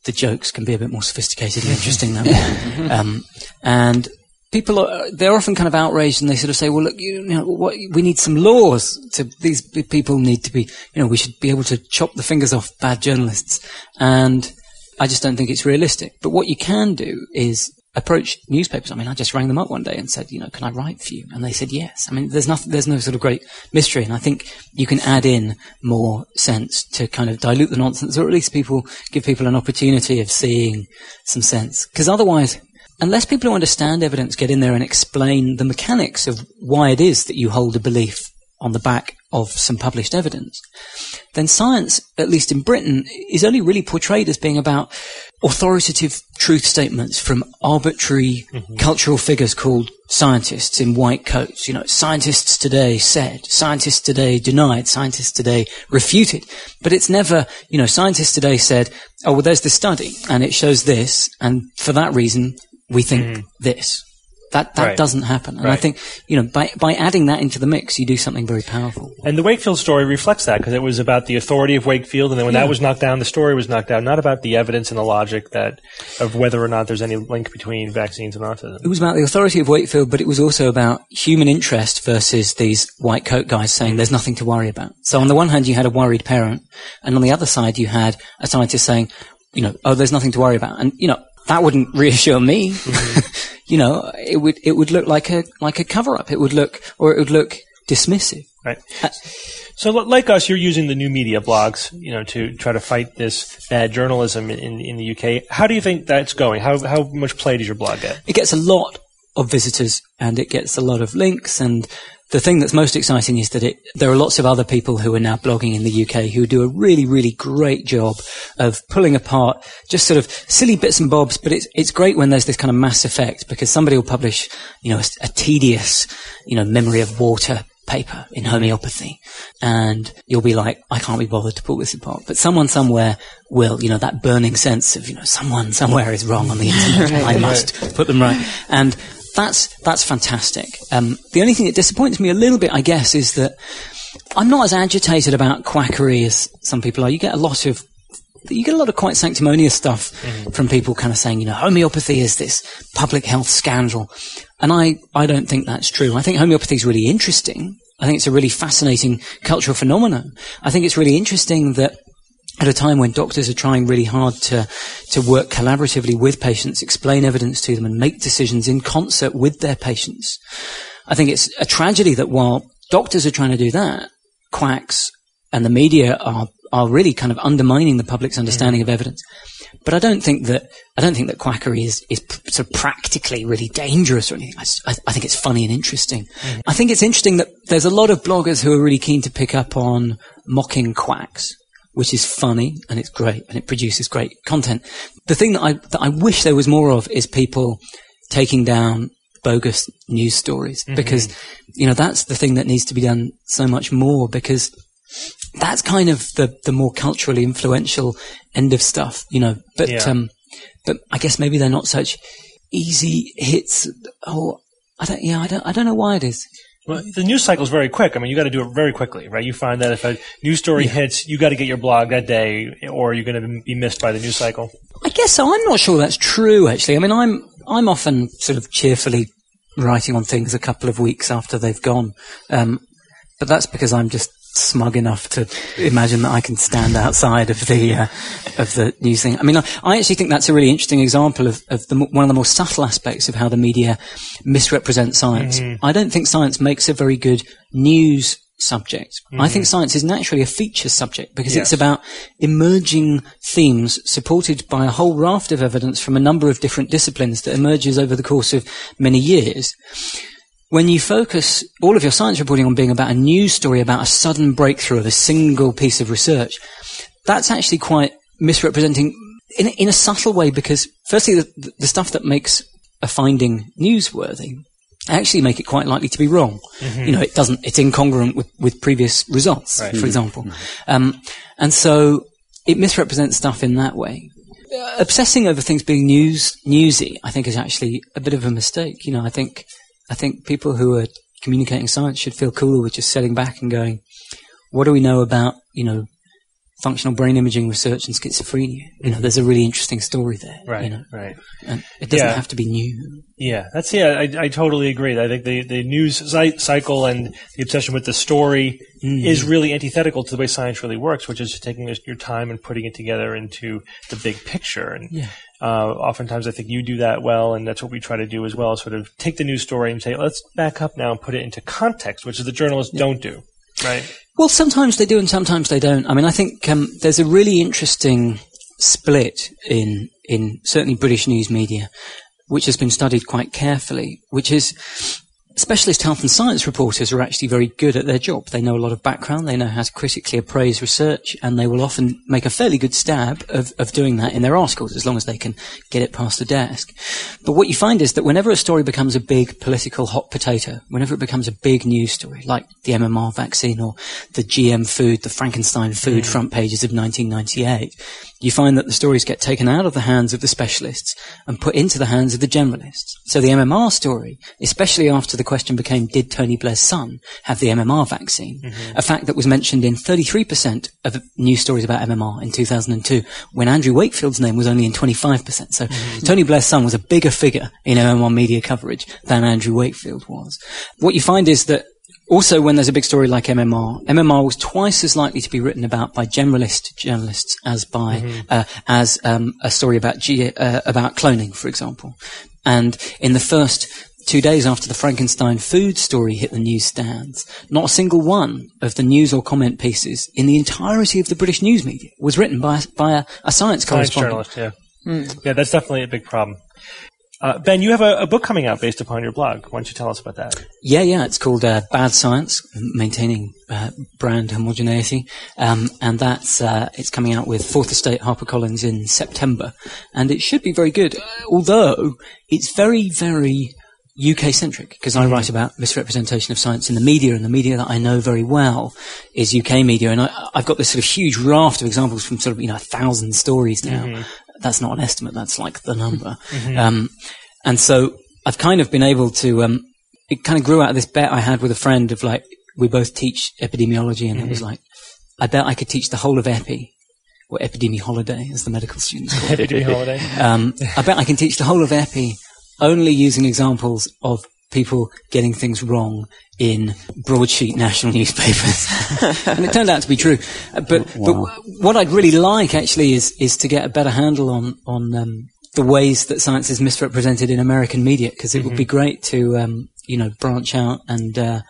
[SPEAKER 8] the jokes can be a bit more sophisticated and interesting that way. Um, and people are they're often kind of outraged and they sort of say, well, look, you know, what, we need some laws. To these people need to be, you know, we should be able to chop the fingers off bad journalists. And I just don't think it's realistic. But what you can do is approach newspapers. I mean, I just rang them up one day and said, you know, can I write for you? And they said yes. I mean, there's nothing, there's no sort of great mystery. And I think you can add in more sense to kind of dilute the nonsense, or at least people give people an opportunity of seeing some sense. Because otherwise, unless people who understand evidence get in there and explain the mechanics of why it is that you hold a belief on the back of some published evidence, then science, at least in Britain, is only really portrayed as being about authoritative truth statements from arbitrary mm-hmm. cultural figures called scientists in white coats. You know, scientists today said, scientists today denied, scientists today refuted. But it's never, you know, scientists today said, oh, well, there's this study and it shows this, and for that reason, we think mm. this. That that right. doesn't happen, and right. I think you know by by adding that into the mix, you do something very powerful.
[SPEAKER 2] And the Wakefield story reflects that because it was about the authority of Wakefield, and then when yeah. that was knocked down, the story was knocked down, not about the evidence and the logic that of whether or not there's any link between vaccines and autism.
[SPEAKER 8] It was about the authority of Wakefield, but it was also about human interest versus these white coat guys saying there's nothing to worry about. So on the one hand, you had a worried parent, and on the other side, you had a scientist saying, you know, oh, there's nothing to worry about, and you know that wouldn't reassure me. Mm-hmm. You know, it would it would look like a like a cover up. It would look or it would look dismissive.
[SPEAKER 2] Right. Uh, so, like us, you're using the new media blogs, you know, to try to fight this bad journalism in in the UK. How do you think that's going? How how much play does your blog get?
[SPEAKER 8] It gets a lot of visitors and it gets a lot of links and the thing that's most exciting is that it, there are lots of other people who are now blogging in the UK who do a really, really great job of pulling apart just sort of silly bits and bobs. But it's, it's great when there's this kind of mass effect because somebody will publish, you know, a, a tedious, you know, memory of water paper in homeopathy. And you'll be like, I can't be bothered to pull this apart. But someone somewhere will, you know, that burning sense of, you know, someone somewhere is wrong on the internet. right, I must right. put them right. And that's that's fantastic. Um, the only thing that disappoints me a little bit, I guess, is that I'm not as agitated about quackery as some people are. You get a lot of you get a lot of quite sanctimonious stuff from people kind of saying, you know, homeopathy is this public health scandal. And I, I don't think that's true. I think homeopathy is really interesting. I think it's a really fascinating cultural phenomenon. I think it's really interesting that at a time when doctors are trying really hard to, to work collaboratively with patients, explain evidence to them and make decisions in concert with their patients. I think it's a tragedy that while doctors are trying to do that, quacks and the media are are really kind of undermining the public's understanding of evidence. But I don't think that I don't think that quackery is is p- sort of practically really dangerous or anything. I think it's funny and interesting. Mm-hmm. I think it's interesting that there's a lot of bloggers who are really keen to pick up on mocking quacks, which is funny and it's great and it produces great content. The thing that I that I wish there was more of is people taking down bogus news stories because you know that's the thing that needs to be done so much more because that's kind of the the more culturally influential end of stuff, you know. But
[SPEAKER 2] Yeah.
[SPEAKER 8] um, but I guess maybe they're not such easy hits. Oh, I don't. Yeah, I don't. I don't know why it is.
[SPEAKER 2] Well, the news cycle is very quick. I mean, you got to do it very quickly, right? You find that if a news story hits, you got to get your blog that day, or you're going to be missed by the news cycle.
[SPEAKER 8] I guess so. I'm not sure that's true. Actually, I mean, I'm I'm often sort of cheerfully writing on things a couple of weeks after they've gone, um, but that's because I'm just smug enough to imagine that I can stand outside of the uh, of the news thing. I mean, I, I actually think that's a really interesting example of, of the, one of the more subtle aspects of how the media misrepresents science. I don't think science makes a very good news subject. I think science is naturally a feature subject because it's about emerging themes supported by a whole raft of evidence from a number of different disciplines that emerges over the course of many years. When you focus all of your science reporting on being about a news story about a sudden breakthrough of a single piece of research, that's actually quite misrepresenting in, in a subtle way because firstly the, the stuff that makes a finding newsworthy actually make it quite likely to be wrong. You know, it doesn't, it's incongruent with, with previous results, for example. Um, and so it misrepresents stuff in that way. Uh, obsessing over things being news, newsy, I think is actually a bit of a mistake. You know, I think, I think people who are communicating science should feel cooler with just sitting back and going, what do we know about, you know, functional brain imaging research and schizophrenia? You know, there's a really interesting story there. You know,
[SPEAKER 2] right.
[SPEAKER 8] and it doesn't
[SPEAKER 2] Yeah.
[SPEAKER 8] have to be new.
[SPEAKER 2] Yeah, that's yeah. I, I totally agree. I think the the news cy- cycle and the obsession with the story is really antithetical to the way science really works, which is taking your time and putting it together into the big picture. And
[SPEAKER 8] Yeah.
[SPEAKER 2] uh, oftentimes, I think you do that well, and that's what we try to do as well. Sort of take the news story and say, let's back up now and put it into context, which is the journalists don't do. Right.
[SPEAKER 8] Well, sometimes they do and sometimes they don't. I mean, I think um, there's a really interesting split in in certainly British news media, which has been studied quite carefully, which is specialist health and science reporters are actually very good at their job. They know a lot of background, they know how to critically appraise research, and they will often make a fairly good stab of, of doing that in their articles as long as they can get it past the desk. But what you find is that whenever a story becomes a big political hot potato, whenever it becomes a big news story, like the MMR vaccine or the GM food, the Frankenstein food mm. front pages of 1998, you find that the stories get taken out of the hands of the specialists and put into the hands of the generalists. So the MMR story, especially after the question became, did Tony Blair's son have the MMR vaccine? Mm-hmm. A fact that was mentioned in 33% of news stories about MMR in 2002, when Andrew Wakefield's name was only in 25%. So mm-hmm. Tony Blair's son was a bigger figure in MMR media coverage than Andrew Wakefield was. What you find is that also, when there's a big story like MMR, MMR was twice as likely to be written about by generalist journalists as by uh, as um, a story about G- uh, about cloning, for example. And in the first two days after the Frankenstein food story hit the newsstands, not a single one of the news or comment pieces in the entirety of the British news media was written by by a, a science
[SPEAKER 2] Science
[SPEAKER 8] correspondent.
[SPEAKER 2] journalist. Yeah. Yeah, that's definitely a big problem. Uh, ben, you have a, a book coming out based upon your blog. Why don't you tell us about that?
[SPEAKER 8] Yeah, yeah, it's called uh, Bad Science, maintaining uh, brand homogeneity, um, and that's uh, it's coming out with Fourth Estate HarperCollins in September, and it should be very good. Although it's very, very UK centric because I write about misrepresentation of science in the media, and the media that I know very well is UK media, and I, I've got this sort of huge raft of examples from sort of you know a thousand stories now. That's not an estimate; that's like the number. Um, and so I've kind of been able to. Um, it kind of grew out of this bet I had with a friend of like, we both teach epidemiology, and it
[SPEAKER 2] Mm-hmm.
[SPEAKER 8] was like, I bet I could teach the whole of epi, or epidemi holiday, as the medical students call it.
[SPEAKER 2] Be holiday.
[SPEAKER 8] Um, I bet I can teach the whole of epi only using examples of people getting things wrong in broadsheet national newspapers. and it turned out to be true. Uh, but, but what I'd really like actually is, is to get a better handle on, on, um, the ways that science is misrepresented in American media, because it would be great to, um, you know, branch out and, uh,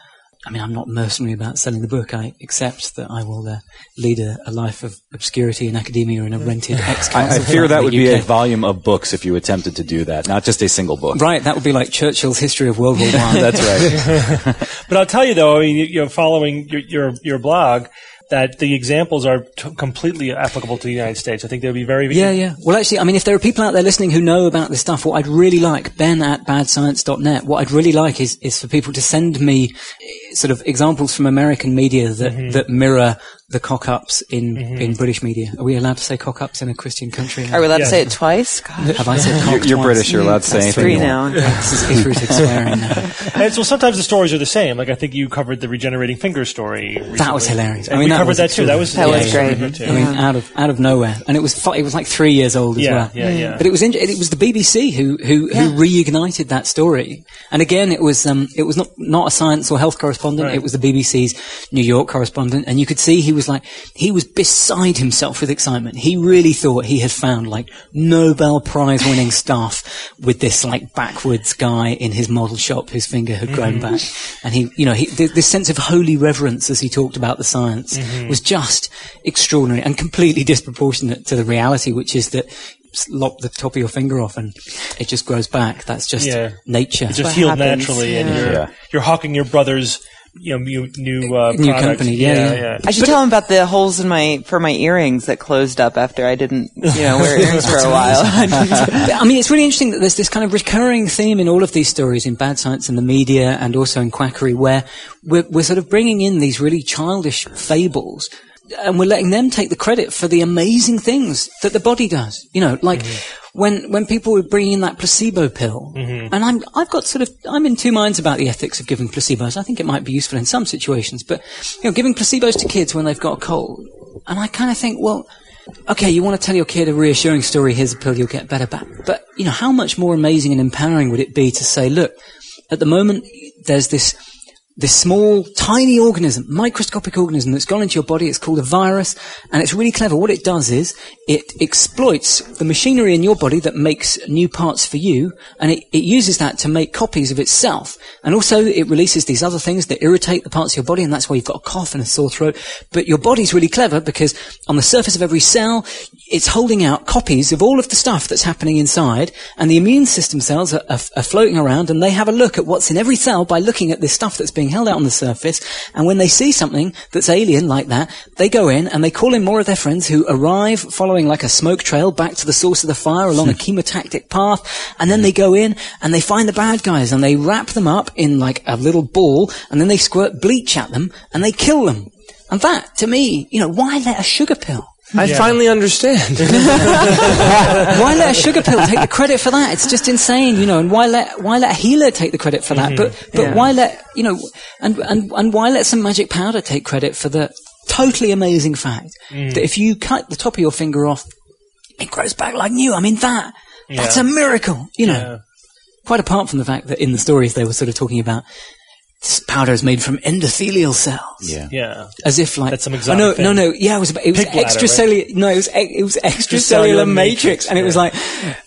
[SPEAKER 8] I mean, I'm not mercenary about selling the book. I accept that I will uh, lead a, a life of obscurity in academia in a rented ex
[SPEAKER 4] I, I fear that would be a volume of books if you attempted to do that, not just a single book.
[SPEAKER 8] Right, that would be like Churchill's history of World War One.
[SPEAKER 4] That's right.
[SPEAKER 2] But I'll tell you though, I mean, you, you know, following your, your your blog, that the examples are t- completely applicable to the United States. I think they'll be very
[SPEAKER 8] yeah, yeah. Well, actually, I mean, if there are people out there listening who know about this stuff, what I'd really like, ben at badscience.net, what I'd really like is, is for people to send me eh, sort of examples from American media that,
[SPEAKER 2] Mm-hmm.
[SPEAKER 8] that mirror the cock-ups in, in British media. Are we allowed to say cock-ups in a Christian country?
[SPEAKER 3] Are we allowed
[SPEAKER 2] Yeah.
[SPEAKER 3] to say it twice? God,
[SPEAKER 8] Have I said cock
[SPEAKER 4] You're, you're? British. You're allowed to say
[SPEAKER 3] that's
[SPEAKER 4] anything.
[SPEAKER 3] three now.
[SPEAKER 4] want.
[SPEAKER 8] This is iterative swearing now.
[SPEAKER 2] And so sometimes the stories are the same. Like I think you covered the regenerating finger story.
[SPEAKER 8] That was
[SPEAKER 2] recently.
[SPEAKER 8] hilarious. I mean,
[SPEAKER 2] we
[SPEAKER 8] that
[SPEAKER 2] covered that too. That was
[SPEAKER 3] That was
[SPEAKER 2] yeah,
[SPEAKER 3] great.
[SPEAKER 2] too.
[SPEAKER 8] I mean, out of out of nowhere, and it was fu- it was like three years old as
[SPEAKER 2] Yeah,
[SPEAKER 8] well.
[SPEAKER 2] yeah, yeah.
[SPEAKER 8] But it was in, it was the BBC who who, who reignited that story. And again, it was um it was not not a science or health correspondent.
[SPEAKER 2] Right.
[SPEAKER 8] It was the BBC's New York correspondent, and you could see he was like he was beside himself with excitement. He really thought he had found like Nobel Prize winning stuff with this like backwards guy in his model shop whose finger had grown mm-hmm. back, and he you know he th- this sense of holy reverence as he talked about the science mm-hmm. was just extraordinary and completely disproportionate to the reality, which is that s- lop the top of your finger off and it just grows back. That's just
[SPEAKER 2] Yeah.
[SPEAKER 8] nature.
[SPEAKER 2] It just healed
[SPEAKER 3] happens,
[SPEAKER 2] naturally, and you're
[SPEAKER 4] Yeah.
[SPEAKER 2] you're hawking your brother's you know new new uh,
[SPEAKER 8] New company, yeah, yeah.
[SPEAKER 3] I should tell him about the holes in my for my earrings that closed up after I didn't, you know, wear earrings for a while.
[SPEAKER 8] But, I mean, it's really interesting that there's this kind of recurring theme in all of these stories in bad science and the media and also in quackery where we're, we're sort of bringing in these really childish fables and we're letting them take the credit for the amazing things that the body does. You know, like mm-hmm. when, when people were bringing in that placebo pill mm-hmm. and I'm, I've got sort of, I'm in two minds about the ethics of giving placebos. I think it might be useful in some situations, but, you know, giving placebos to kids when they've got a cold. And I kind of think, well, okay, you want to tell your kid a reassuring story, here's a pill, you'll get better back. But, you know, how much more amazing and empowering would it be to say, look, at the moment, there's this, this small, tiny organism, microscopic organism that's gone into your body. It's called a virus, and it's really clever. What it does is it exploits the machinery in your body that makes new parts for you, and it, it uses that to make copies of itself. And also, it releases these other things that irritate the parts of your body, and that's why you've got a cough and a sore throat. But your body's really clever because on the surface of every cell, it's holding out copies of all of the stuff that's happening inside, and the immune system cells are, are, are floating around, and they have a look at what's in every cell by looking at this stuff that's being held out on the surface. And when they see something that's alien like that, they go in and they call in more of their friends who arrive following like a smoke trail back to the source of the fire along a hmm. chemotactic path, and then they go in and they find the bad guys and they wrap them up in like a little ball, and then they squirt bleach at them and they kill them. And that, to me, you know, why let a sugar pill?
[SPEAKER 6] I
[SPEAKER 2] Yeah.
[SPEAKER 6] finally understand.
[SPEAKER 8] why let a sugar pill take the credit for that? It's just insane, you know. And why let why let a healer take the credit for that? Mm-hmm. But but
[SPEAKER 3] Yeah.
[SPEAKER 8] why let you know? And and and why let some magic powder take credit for the totally amazing fact mm. that if you cut the top of your finger off, it grows back like new. I mean that that's a miracle, you know.
[SPEAKER 2] Yeah.
[SPEAKER 8] Quite apart from the fact that in the stories they were sort of talking about this powder is made from endothelial cells.
[SPEAKER 4] Yeah.
[SPEAKER 2] Yeah.
[SPEAKER 8] As if like
[SPEAKER 2] That's some
[SPEAKER 8] oh, no
[SPEAKER 2] thing.
[SPEAKER 8] no no yeah it was it was
[SPEAKER 2] Pig bladder,
[SPEAKER 8] extracellular no it was it was extracellular
[SPEAKER 2] Extracellular
[SPEAKER 8] matrix,
[SPEAKER 2] matrix,
[SPEAKER 8] and it was like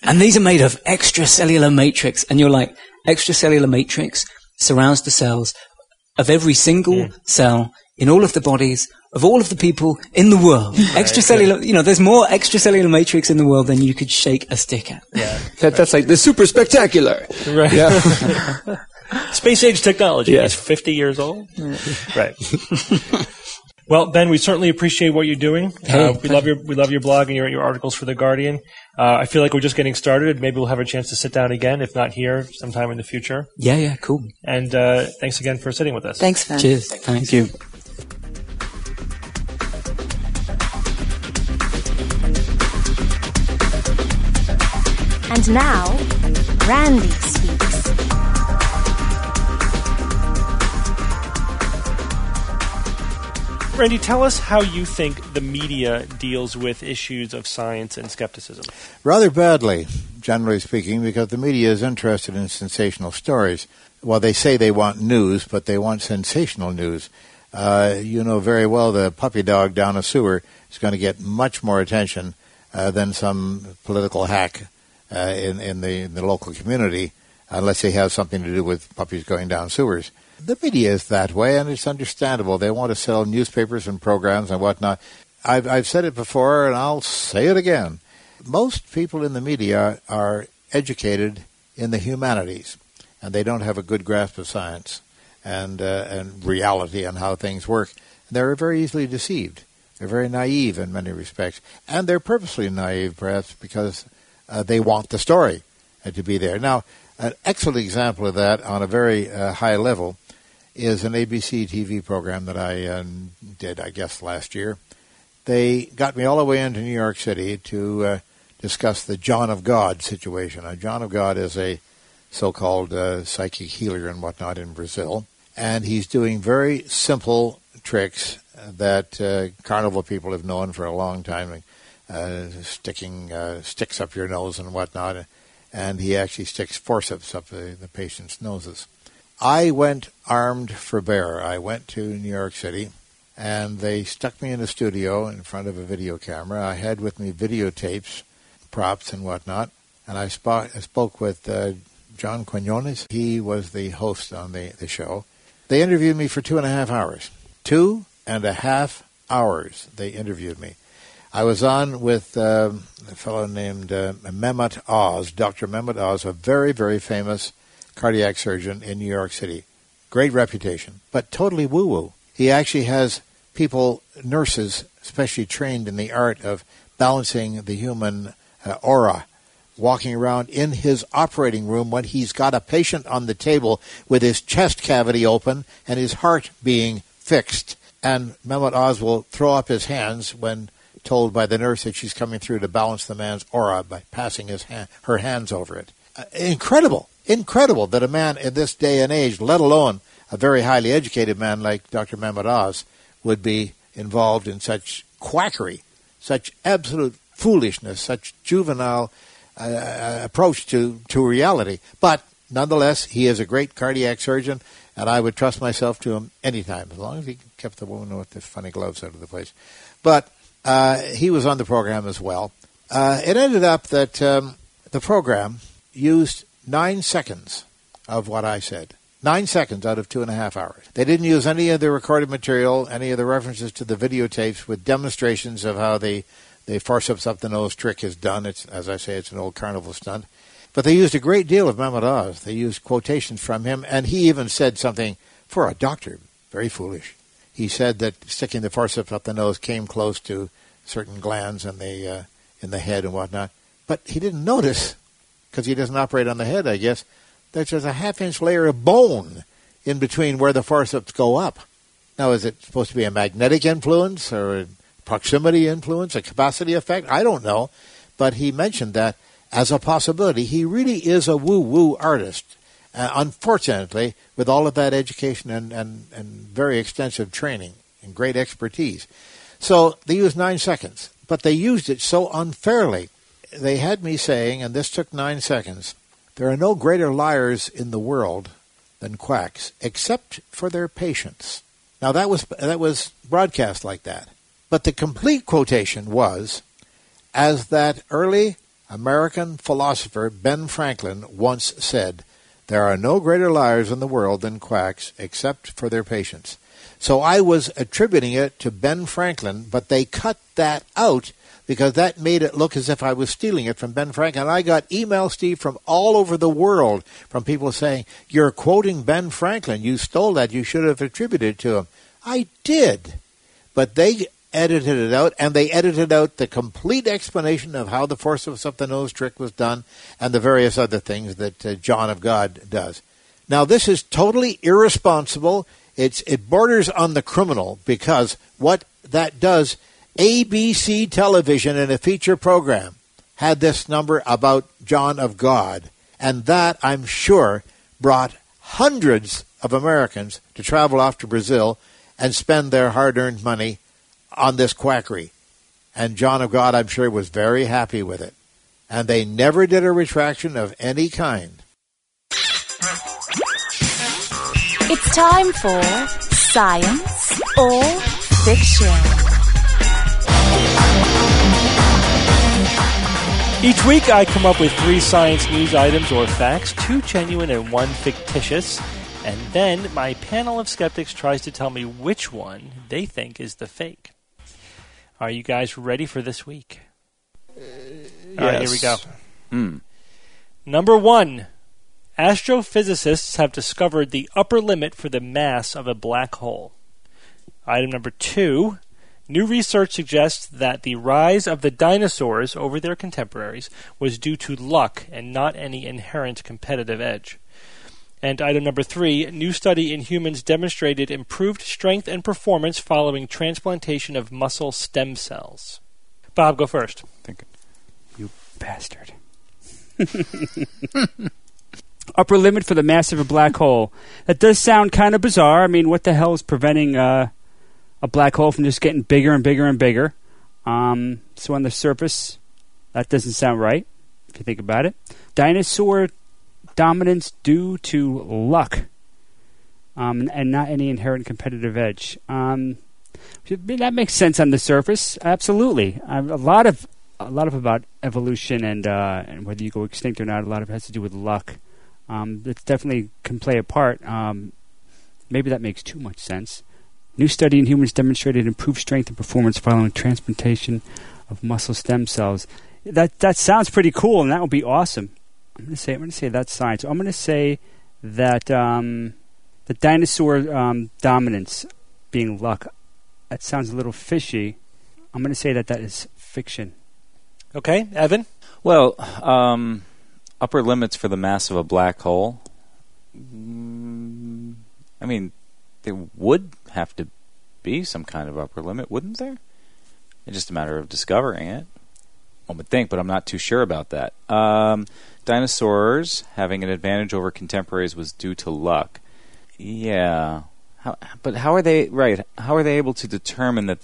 [SPEAKER 8] and these are made of extracellular matrix and you're like extracellular matrix surrounds the cells of every single
[SPEAKER 2] Hmm.
[SPEAKER 8] cell in all of the bodies of all of the people in the world extracellular you know there's more extracellular matrix in the world than you could shake a stick at
[SPEAKER 2] Yeah.
[SPEAKER 6] that, that's like the super spectacular.
[SPEAKER 2] Right.
[SPEAKER 6] Yeah.
[SPEAKER 2] Space age technology.
[SPEAKER 6] Yes.
[SPEAKER 2] It's 50 years old. Right. well, Ben, we certainly appreciate what you're doing. Uh, we love your we love your blog and your your articles for the Guardian. Uh, I feel like we're just getting started. Maybe we'll have a chance to sit down again, if not here, sometime in the future.
[SPEAKER 8] yeah yeah cool
[SPEAKER 2] And uh, thanks again for sitting with us.
[SPEAKER 3] Thanks, Ben.
[SPEAKER 8] cheers
[SPEAKER 4] Thank you.
[SPEAKER 9] And now, Randi speaks.
[SPEAKER 2] Randi, tell us how you think the media deals with issues of science and skepticism.
[SPEAKER 10] Rather badly, generally speaking, because the media is interested in sensational stories. Well, they say they want news, but they want sensational news. Uh, you know very well the puppy dog down a sewer is going to get much more attention uh, than some political hack uh, in, in, the, in the local community, unless they have something to do with puppies going down sewers the media is that way, and it's understandable. They want to sell newspapers and programs and whatnot. I've, I've said it before, and I'll say it again. Most people in the media are educated in the humanities, and they don't have a good grasp of science and uh, and reality and how things work. They're very easily deceived. They're very naive in many respects, and they're purposely naive, perhaps because uh, they want the story uh, to be there. Now, an excellent example of that on a very uh, high level is an ABC TV program that I uh, did, I guess, last year. They got me all the way into New York City to uh, discuss the John of God situation. Now, John of God is a so-called uh, psychic healer and whatnot in Brazil, and he's doing very simple tricks that uh, carnival people have known for a long time, uh, sticking sticks up your nose and whatnot, and he actually sticks forceps up the, the patient's noses. I went armed for bear. I went to New York City, and they stuck me in a studio in front of a video camera. I had with me videotapes, props, and whatnot. And I, sp- I spoke with uh, John Quinones. He was the host on the, the show. They interviewed me for two and a half hours. Two and a half hours they interviewed me. I was on with um, a fellow named uh, Mehmet Oz, Dr. Mehmet Oz, a very, very famous cardiac surgeon in New York City. Great reputation, but totally woo woo. He actually has people, nurses, especially trained in the art of balancing the human uh, aura, walking around in his operating room when he's got a patient on the table with his chest cavity open and his heart being fixed. And Mehmet Oz will throw up his hands when told by the nurse that she's coming through to balance the man's aura by passing his hand, her hands over it. Uh, incredible incredible that a man in this day and age, let alone a very highly educated man like Dr. Mehmet Oz, would be involved in such quackery, such absolute foolishness, such juvenile uh, uh, approach to, to reality. But nonetheless, he is a great cardiac surgeon, and I would trust myself to him anytime, as long as he kept the woman with the funny gloves out of the place. But he was on the program as well. Uh, it ended up that um, the program used nine seconds of what I said. Nine seconds out of two and a half hours. They didn't use any of the recorded material, any of the references to the videotapes with demonstrations of how the, the forceps up the nose trick is done. It's, as I say, it's an old carnival stunt. But they used a great deal of Mehmet Oz. They used quotations from him, and he even said something for a doctor, very foolish. He said that sticking the forceps up the nose came close to certain glands in the uh, in the head and whatnot, but he didn't notice because he doesn't operate on the head, I guess, there's just a half inch layer of bone in between where the forceps go up. Now, is it supposed to be a magnetic influence or a proximity influence, a capacity effect? I don't know. But he mentioned that as a possibility. He really is a woo woo artist. Uh, unfortunately, with all of that education and, and, and very extensive training and great expertise. So they used nine seconds, but they used it so unfairly they had me saying, and this took nine seconds, there are no greater liars in the world than quacks, except for their patients. Now that was that was broadcast like that. But the complete quotation was, as that early American philosopher Ben Franklin once said, there are no greater liars in the world than quacks, except for their patients. So I was attributing it to Ben Franklin, but they cut that out because that made it look as if I was stealing it from Ben Franklin. I got emails, Steve, from all over the world from people saying, You're quoting Ben Franklin. You stole that. You should have attributed it to him. I did. But they edited it out, and they edited out the complete explanation of how the forceps up the nose trick was done and the various other things that uh, John of God does. Now, this is totally irresponsible. It's, it borders on the criminal because what that does ABC television in a feature program had this number about John of God, and that, I'm sure, brought hundreds of Americans to travel off to Brazil and spend their hard earned money on this quackery. And John of God, I'm sure, was very happy with it. And they never did a retraction of any kind.
[SPEAKER 9] It's time for Science or Fiction.
[SPEAKER 2] Each week, I come up with three science news items or facts, two genuine and one fictitious. And then my panel of skeptics tries to tell me which one they think is the fake. Are you guys ready for this week? All right, here we go.
[SPEAKER 4] Hmm.
[SPEAKER 2] Number one astrophysicists have discovered the upper limit for the mass of a black hole. Item number two new research suggests that the rise of the dinosaurs over their contemporaries was due to luck and not any inherent competitive edge. And item number three new study in humans demonstrated improved strength and performance following transplantation of muscle stem cells. Bob, go first.
[SPEAKER 4] Think
[SPEAKER 5] You bastard. Upper limit for the mass of a black hole. That does sound kind of bizarre. I mean, what the hell is preventing uh, a black hole from just getting bigger and bigger and bigger? Um, so on the surface, that doesn't sound right if you think about it. Dinosaur dominance due to luck um, and not any inherent competitive edge. Um, that makes sense on the surface. Absolutely, a lot of a lot of about evolution and uh, and whether you go extinct or not. A lot of it has to do with luck. Um, that definitely can play a part. Um, maybe that makes too much sense. New study in humans demonstrated improved strength and performance following transplantation of muscle stem cells. That that sounds pretty cool, and that would be awesome. I'm going to say I'm going to say that's science. I'm going to say that um, the dinosaur um, dominance being luck. That sounds a little fishy. I'm going to say that that is fiction.
[SPEAKER 2] Okay, Evan?
[SPEAKER 4] Well, um, upper limits for the mass of a black hole. Mm, I mean, there would have to be some kind of upper limit, wouldn't there? It's just a matter of discovering it. One would think, but I'm not too sure about that. Um, dinosaurs having an advantage over contemporaries was due to luck. Yeah, how, but how are they right? How are they able to determine that?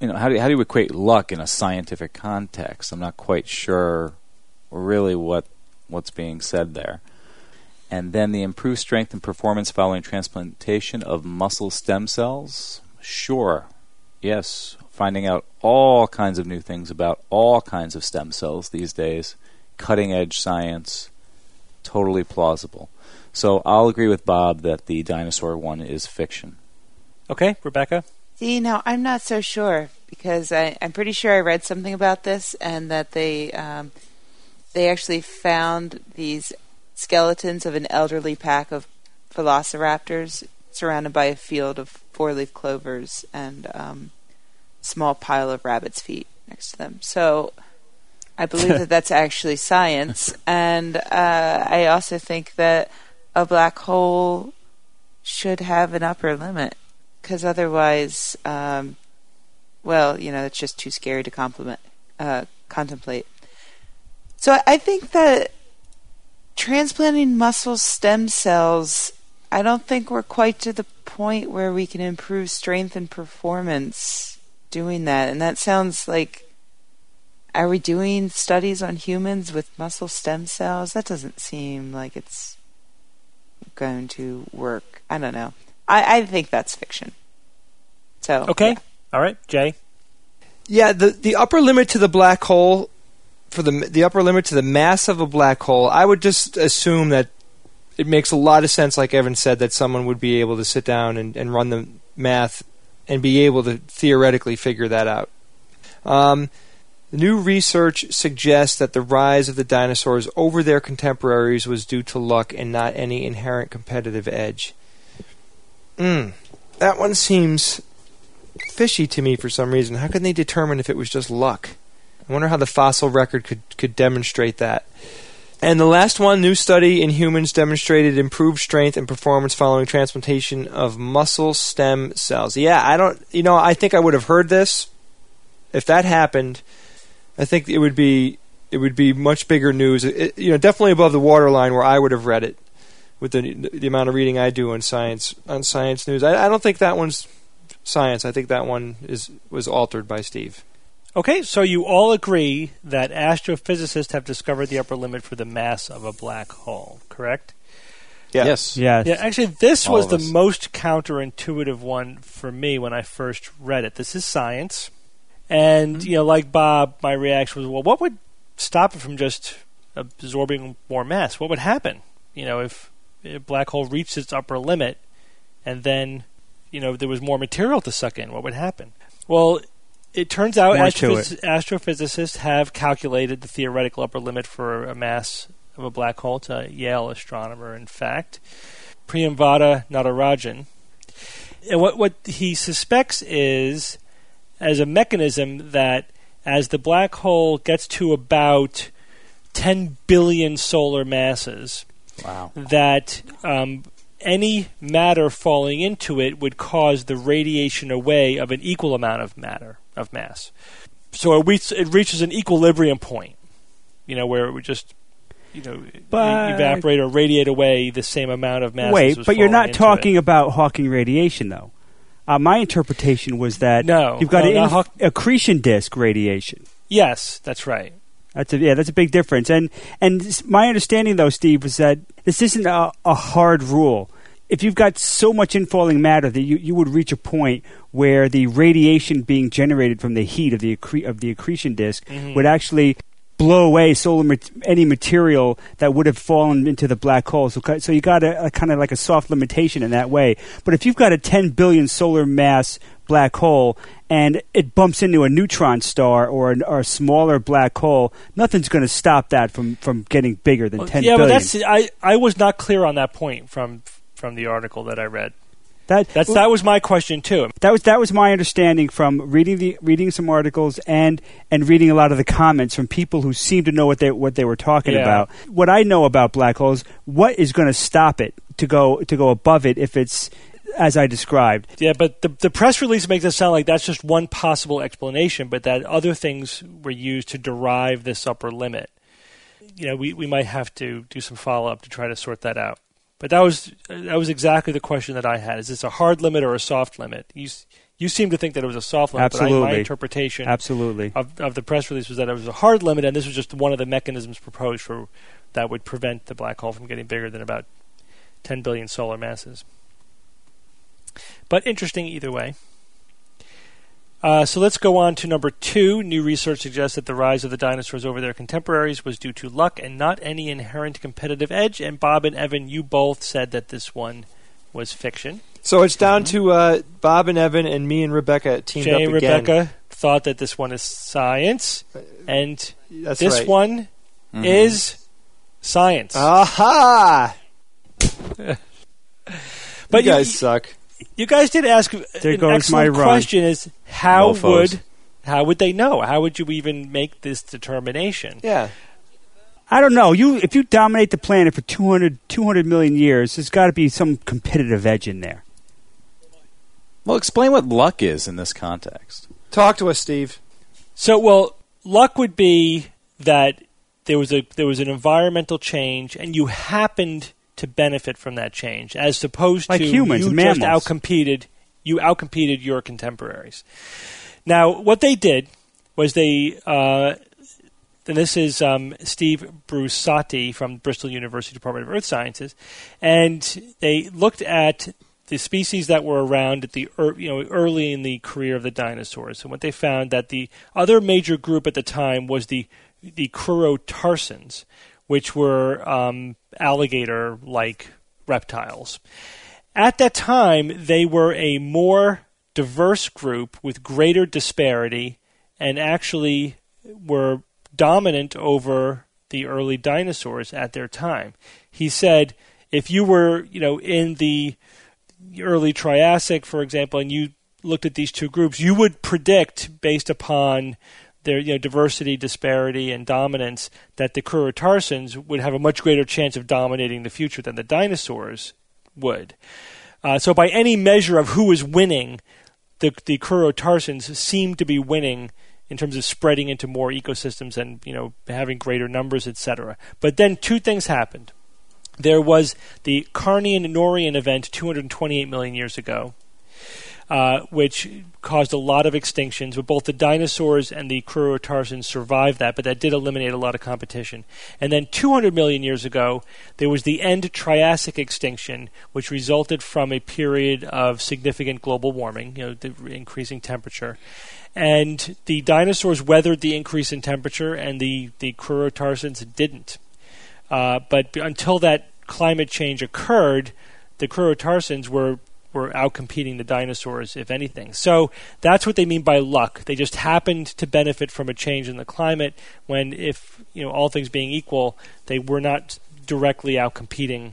[SPEAKER 4] You know, how do how do you equate luck in a scientific context? I'm not quite sure, really, what what's being said there. And then the improved strength and performance following transplantation of muscle stem cells. Sure, yes, finding out all kinds of new things about all kinds of stem cells these days. Cutting edge science, totally plausible. So I'll agree with Bob that the dinosaur one is fiction.
[SPEAKER 2] Okay, Rebecca?
[SPEAKER 3] See, now I'm not so sure because I, I'm pretty sure I read something about this and that they um, they actually found these skeletons of an elderly pack of velociraptors surrounded by a field of four-leaf clovers and um, a small pile of rabbit's feet next to them. So I believe that that's actually science, and uh, I also think that a black hole should have an upper limit because otherwise, um, well, you know, it's just too scary to compliment, uh, contemplate. So I think that transplanting muscle stem cells, I don't think we're quite to the point where we can improve strength and performance doing that. And that sounds like are we doing studies on humans with muscle stem cells? That doesn't seem like it's going to work. I don't know. I, I think that's fiction. So
[SPEAKER 2] Okay.
[SPEAKER 3] yeah.
[SPEAKER 2] All right, Jay?
[SPEAKER 6] Yeah, the the upper limit to the black hole for the the upper limit to the mass of a black hole, I would just assume that it makes a lot of sense, like Evan said, that someone would be able to sit down and, and run the math and be able to theoretically figure that out. Um, new research suggests that the rise of the dinosaurs over their contemporaries was due to luck and not any inherent competitive edge. Mm, that one seems fishy to me for some reason. How can they determine if it was just luck? I wonder how the fossil record could, could demonstrate that. And the last one, new study in humans demonstrated improved strength and performance following transplantation of muscle stem cells. Yeah, I don't, you know, I think I would have heard this. If that happened, I think it would be it would be much bigger news. It, you know, definitely above the waterline where I would have read it with the the amount of reading I do on science on science news. I, I don't think that one's science. I think that one is was altered by Steve.
[SPEAKER 2] Okay, so you all agree that astrophysicists have discovered the upper limit for the mass of a black hole, correct?
[SPEAKER 6] Yeah.
[SPEAKER 4] Yes.
[SPEAKER 5] Yes.
[SPEAKER 2] Yeah, actually, this
[SPEAKER 4] All
[SPEAKER 2] was the most counterintuitive one for me when I first read it. This is science, and mm-hmm. you know, like Bob, my reaction was, well, what would stop it from just absorbing more mass? What would happen? You know, if a black hole reached its upper limit, and then you know there was more material to suck in, what would happen? Well, it turns out
[SPEAKER 5] to
[SPEAKER 2] astrophys- astrophysicists have calculated the theoretical upper limit for a mass of a black hole. It's a Yale astronomer, in fact, Priyamvada Natarajan. And what what he suspects is as a mechanism that as the black hole gets to about 10 billion solar masses,
[SPEAKER 4] Wow.
[SPEAKER 2] that um, any matter falling into it would cause the radiation away of an equal amount of matter of mass. So it, reach, it reaches an equilibrium point, you know, where it would just, you know,
[SPEAKER 5] But-
[SPEAKER 2] evaporate or radiate away the same amount of mass. as
[SPEAKER 5] Wait,
[SPEAKER 2] was
[SPEAKER 5] but you're not talking
[SPEAKER 2] it.
[SPEAKER 5] about Hawking radiation, though. Uh, my interpretation was that
[SPEAKER 2] No,
[SPEAKER 5] you've got
[SPEAKER 2] no,
[SPEAKER 5] an
[SPEAKER 2] not
[SPEAKER 5] inf-
[SPEAKER 2] Hawk-
[SPEAKER 5] accretion disk radiation.
[SPEAKER 2] Yes, that's right.
[SPEAKER 5] That's a, yeah, that's a big difference. And and my understanding though, Steve, was that this isn't a, a hard rule. If you've got so much infalling matter that you, you would reach a point where the radiation being generated from the heat of the accre- of the accretion disk
[SPEAKER 2] Mhm.
[SPEAKER 5] would actually blow away solar any material that would have fallen into the black hole. So, so you got a, a kind of like a soft limitation in that way. But if you've got a 10 billion solar mass black hole and it bumps into a neutron star or, an, or a smaller black hole, nothing's going to stop that from, from getting bigger than
[SPEAKER 2] Well,
[SPEAKER 5] 10
[SPEAKER 2] yeah,
[SPEAKER 5] billion.
[SPEAKER 2] but that's I, I was not clear on that point from from the article that I read.
[SPEAKER 5] That,
[SPEAKER 2] That's that was my question too.
[SPEAKER 5] That was that was my understanding from reading the reading some articles and and reading a lot of the comments from people who seem to know what they what they were talking
[SPEAKER 2] Yeah.
[SPEAKER 5] about. What I know about black holes, what is going to stop it to go to go above it if it's as I described?
[SPEAKER 2] Yeah, but the the press release makes it sound like that's just one possible explanation, but that other things were used to derive this upper limit. You know, we, we might have to do some follow up to try to sort that out. But that was that was exactly the question that I had: Is this a hard limit or a soft limit? You you seem to think that it was a soft limit, but I, my
[SPEAKER 5] Absolutely.
[SPEAKER 2] interpretation
[SPEAKER 5] Absolutely.
[SPEAKER 2] of, of the press release was that it was a hard limit, and this was just one of the mechanisms proposed for that would prevent the black hole from getting bigger than about 10 billion solar masses. But interesting either way. Uh, so let's go on to number two. New research suggests that the rise of the dinosaurs over their contemporaries was due to luck and not any inherent competitive edge. And Bob and Evan, you both said that this one was fiction.
[SPEAKER 6] So it's down to uh, Bob and Evan and me and Rebecca teamed
[SPEAKER 2] Jay
[SPEAKER 6] up again.
[SPEAKER 2] Rebecca thought that this one is science, and
[SPEAKER 6] That's
[SPEAKER 2] this
[SPEAKER 6] right.
[SPEAKER 2] one
[SPEAKER 4] Mhm.
[SPEAKER 2] is science.
[SPEAKER 6] Aha!
[SPEAKER 2] but
[SPEAKER 6] you guys suck.
[SPEAKER 2] You guys did ask
[SPEAKER 5] There
[SPEAKER 2] an
[SPEAKER 5] goes
[SPEAKER 2] excellent
[SPEAKER 5] my run.
[SPEAKER 2] question: is how
[SPEAKER 4] Mofos.
[SPEAKER 2] would how would they know? How would you even make this determination?
[SPEAKER 6] Yeah.
[SPEAKER 5] I don't know. You if you dominate the planet for 200, 200 million years, there's got to be some competitive edge in there.
[SPEAKER 4] Well, explain what luck is in this context.
[SPEAKER 6] Talk to us, Steve.
[SPEAKER 2] So, well, luck would be that there was a there was an environmental change, and you happened to benefit from that change, as opposed
[SPEAKER 5] Like
[SPEAKER 2] to
[SPEAKER 5] humans,
[SPEAKER 2] you
[SPEAKER 5] mammals.
[SPEAKER 2] just outcompeted you outcompeted your contemporaries. Now, what they did was they. Uh, and this is um, Steve Brusatte from Bristol University Department of Earth Sciences, and they looked at the species that were around at the ear- you know early in the career of the dinosaurs, and what they found that the other major group at the time was the the Crurotarsans, which were um, alligator-like reptiles. At that time, they were a more diverse group with greater disparity, and actually were dominant over the early dinosaurs at their time. He said, if you were, you know, in the early Triassic, for example, and you looked at these two groups, you would predict based upon their you know diversity, disparity, and dominance that the Crurotarsans would have a much greater chance of dominating the future than the dinosaurs would. Uh, so, by any measure of who is winning, the the Crurotarsans seem to be winning in terms of spreading into more ecosystems and you know having greater numbers, etc. But then two things happened. There was the Carnian Norian event 228 million years ago. Uh, which caused a lot of extinctions. But both the dinosaurs and the Crurotarsans survived that, but that did eliminate a lot of competition. And then 200 million years ago, there was the end Triassic extinction, which resulted from a period of significant global warming, you know, the increasing temperature. And the dinosaurs weathered the increase in temperature, and the, the Crurotarsans didn't. Uh, but until that climate change occurred, the Crurotarsans were were outcompeting the dinosaurs, if anything. So that's what they mean by luck. They just happened to benefit from a change in the climate when, if you know, all things being equal, they were not directly outcompeting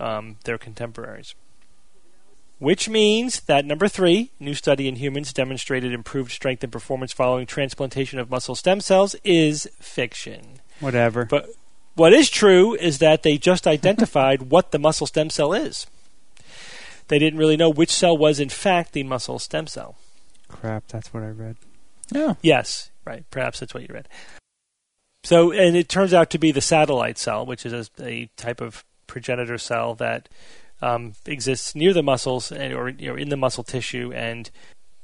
[SPEAKER 2] um, their contemporaries. Which means that number three, new study in humans demonstrated improved strength and performance following transplantation of muscle stem cells, is fiction.
[SPEAKER 5] Whatever.
[SPEAKER 2] But what is true is that they just identified what the muscle stem cell is. They didn't really know which cell was, in fact, the muscle stem cell.
[SPEAKER 5] Crap, that's what I read.
[SPEAKER 4] Yeah.
[SPEAKER 2] Yes, right. Perhaps that's what you read. So, and it turns out to be the satellite cell, which is a, a type of progenitor cell that um, exists near the muscles and, or you know in the muscle tissue, and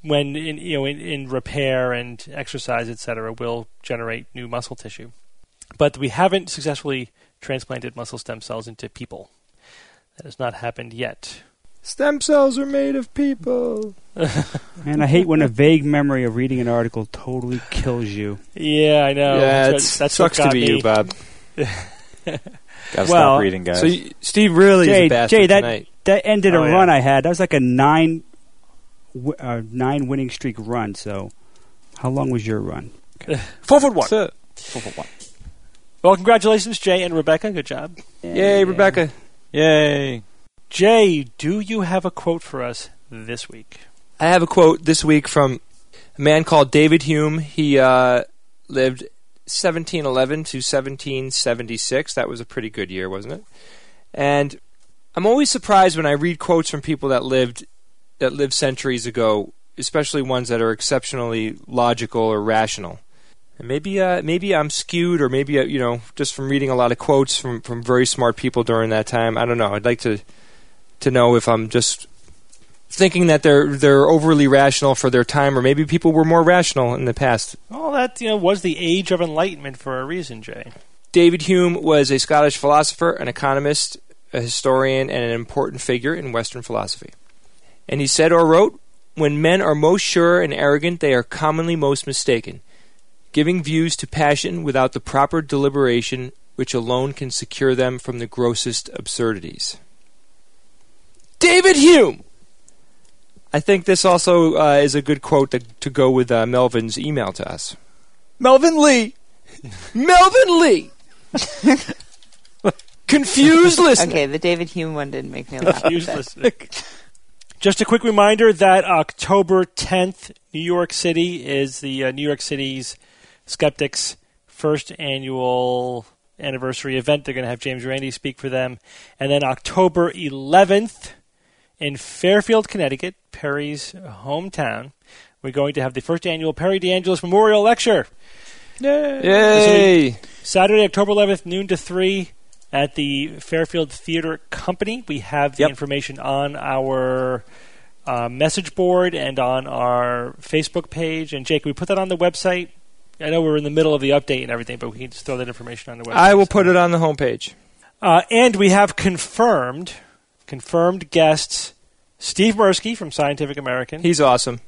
[SPEAKER 2] when in you know in, in repair and exercise, etc., will generate new muscle tissue. But we haven't successfully transplanted muscle stem cells into people. That has not happened yet.
[SPEAKER 6] Stem cells are made of people.
[SPEAKER 5] and I hate when a vague memory of reading an article totally kills you.
[SPEAKER 2] Yeah, I know.
[SPEAKER 6] yeah,
[SPEAKER 2] That's
[SPEAKER 6] it
[SPEAKER 2] what- that's
[SPEAKER 6] sucks to be
[SPEAKER 2] me.
[SPEAKER 6] you, Bob.
[SPEAKER 4] Gotta
[SPEAKER 5] Well,
[SPEAKER 4] stop reading, guys.
[SPEAKER 6] So you, Steve really is
[SPEAKER 5] Jay,
[SPEAKER 6] a bastard
[SPEAKER 5] Jay, that
[SPEAKER 6] tonight.
[SPEAKER 5] that ended
[SPEAKER 2] Oh,
[SPEAKER 5] a
[SPEAKER 2] yeah.
[SPEAKER 5] run I had. That was like a nine, w- uh, nine winning streak run. So, how long was your run?
[SPEAKER 2] Four foot one.
[SPEAKER 4] So- four foot one.
[SPEAKER 2] Well, congratulations, Jay and Rebecca. Good job.
[SPEAKER 6] Yay, Rebecca.
[SPEAKER 4] Yay.
[SPEAKER 2] Jay, do you have a quote for us this week?
[SPEAKER 6] I have a quote this week from a man called David Hume. He uh, lived 1711 to 1776. That was a pretty good year, wasn't it? And I'm always surprised when I read quotes from people that lived that lived centuries ago, especially ones that are exceptionally logical or rational. And maybe uh, maybe I'm skewed, or maybe uh, you know, just from reading a lot of quotes from, from very smart people during that time. I don't know. I'd like to to know if I'm just thinking that they're they're overly rational for their time, or maybe people were more rational in the past.
[SPEAKER 2] Well, that you know was the age of enlightenment for a reason, Jay.
[SPEAKER 6] David Hume was a Scottish philosopher, an economist, a historian, and an important figure in Western philosophy. And he said or wrote, "When men are most sure and arrogant, they are commonly most mistaken, giving views to passion without the proper deliberation which alone can secure them from the grossest absurdities." David Hume. I think this also uh, is a good quote to, to go with uh, Melvin's email to us. Melvin Lee. Melvin Lee. Confused listener.
[SPEAKER 3] Okay, the David Hume one didn't make me laugh.
[SPEAKER 2] Useless. Just a quick reminder that October 10th, New York City is the uh, New York City's Skeptics' first annual anniversary event. They're going to have James Randi speak for them. And then October 11th in Fairfield, Connecticut, Perry's hometown, we're going to have the first annual Perry DeAngelis Memorial Lecture.
[SPEAKER 6] Yay!
[SPEAKER 2] Saturday, October 11th, noon to 3 at the Fairfield Theater Company. We have the
[SPEAKER 6] Yep.
[SPEAKER 2] information on our uh, message board and on our Facebook page. And Jake, we put that on the website. I know we're in the middle of the update and everything, but we can just throw that information on the website.
[SPEAKER 6] I will put it on the homepage.
[SPEAKER 2] Uh, and we have confirmed confirmed guests Steve Mirsky from Scientific American
[SPEAKER 6] He's awesome.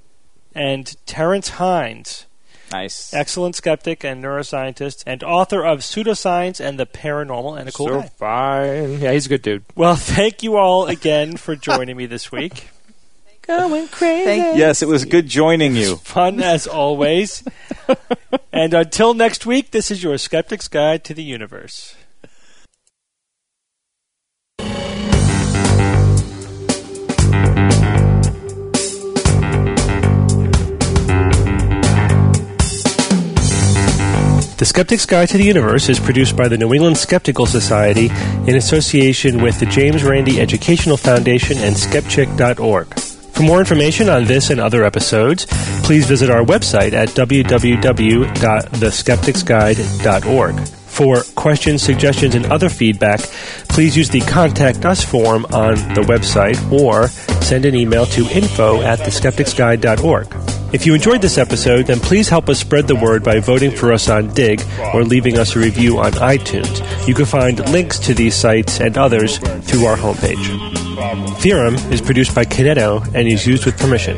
[SPEAKER 2] and Terence Hines,
[SPEAKER 4] Nice.
[SPEAKER 2] excellent skeptic and neuroscientist, and author of Pseudoscience and the Paranormal, and a cool
[SPEAKER 6] so
[SPEAKER 2] guy.
[SPEAKER 6] fine. Yeah, he's a good dude.
[SPEAKER 2] Well, thank you all again for joining me this week.
[SPEAKER 6] Going crazy.
[SPEAKER 3] Thank
[SPEAKER 4] Yes, it was good joining you.
[SPEAKER 2] Fun as always. and until next week, this is your Skeptic's Guide to the Universe. The Skeptic's Guide to the Universe is produced by the New England Skeptical Society in association with the James Randi Educational Foundation and Skepchick.org. For more information on this and other episodes, please visit our website at www.theskepticsguide.org. For questions, suggestions, and other feedback, please use the Contact Us form on the website or send an email to info at theskepticsguide.org. If you enjoyed this episode, then please help us spread the word by voting for us on Digg or leaving us a review on iTunes. You can find links to these sites and others through our homepage. Theorem is produced by Kineto and is used with permission.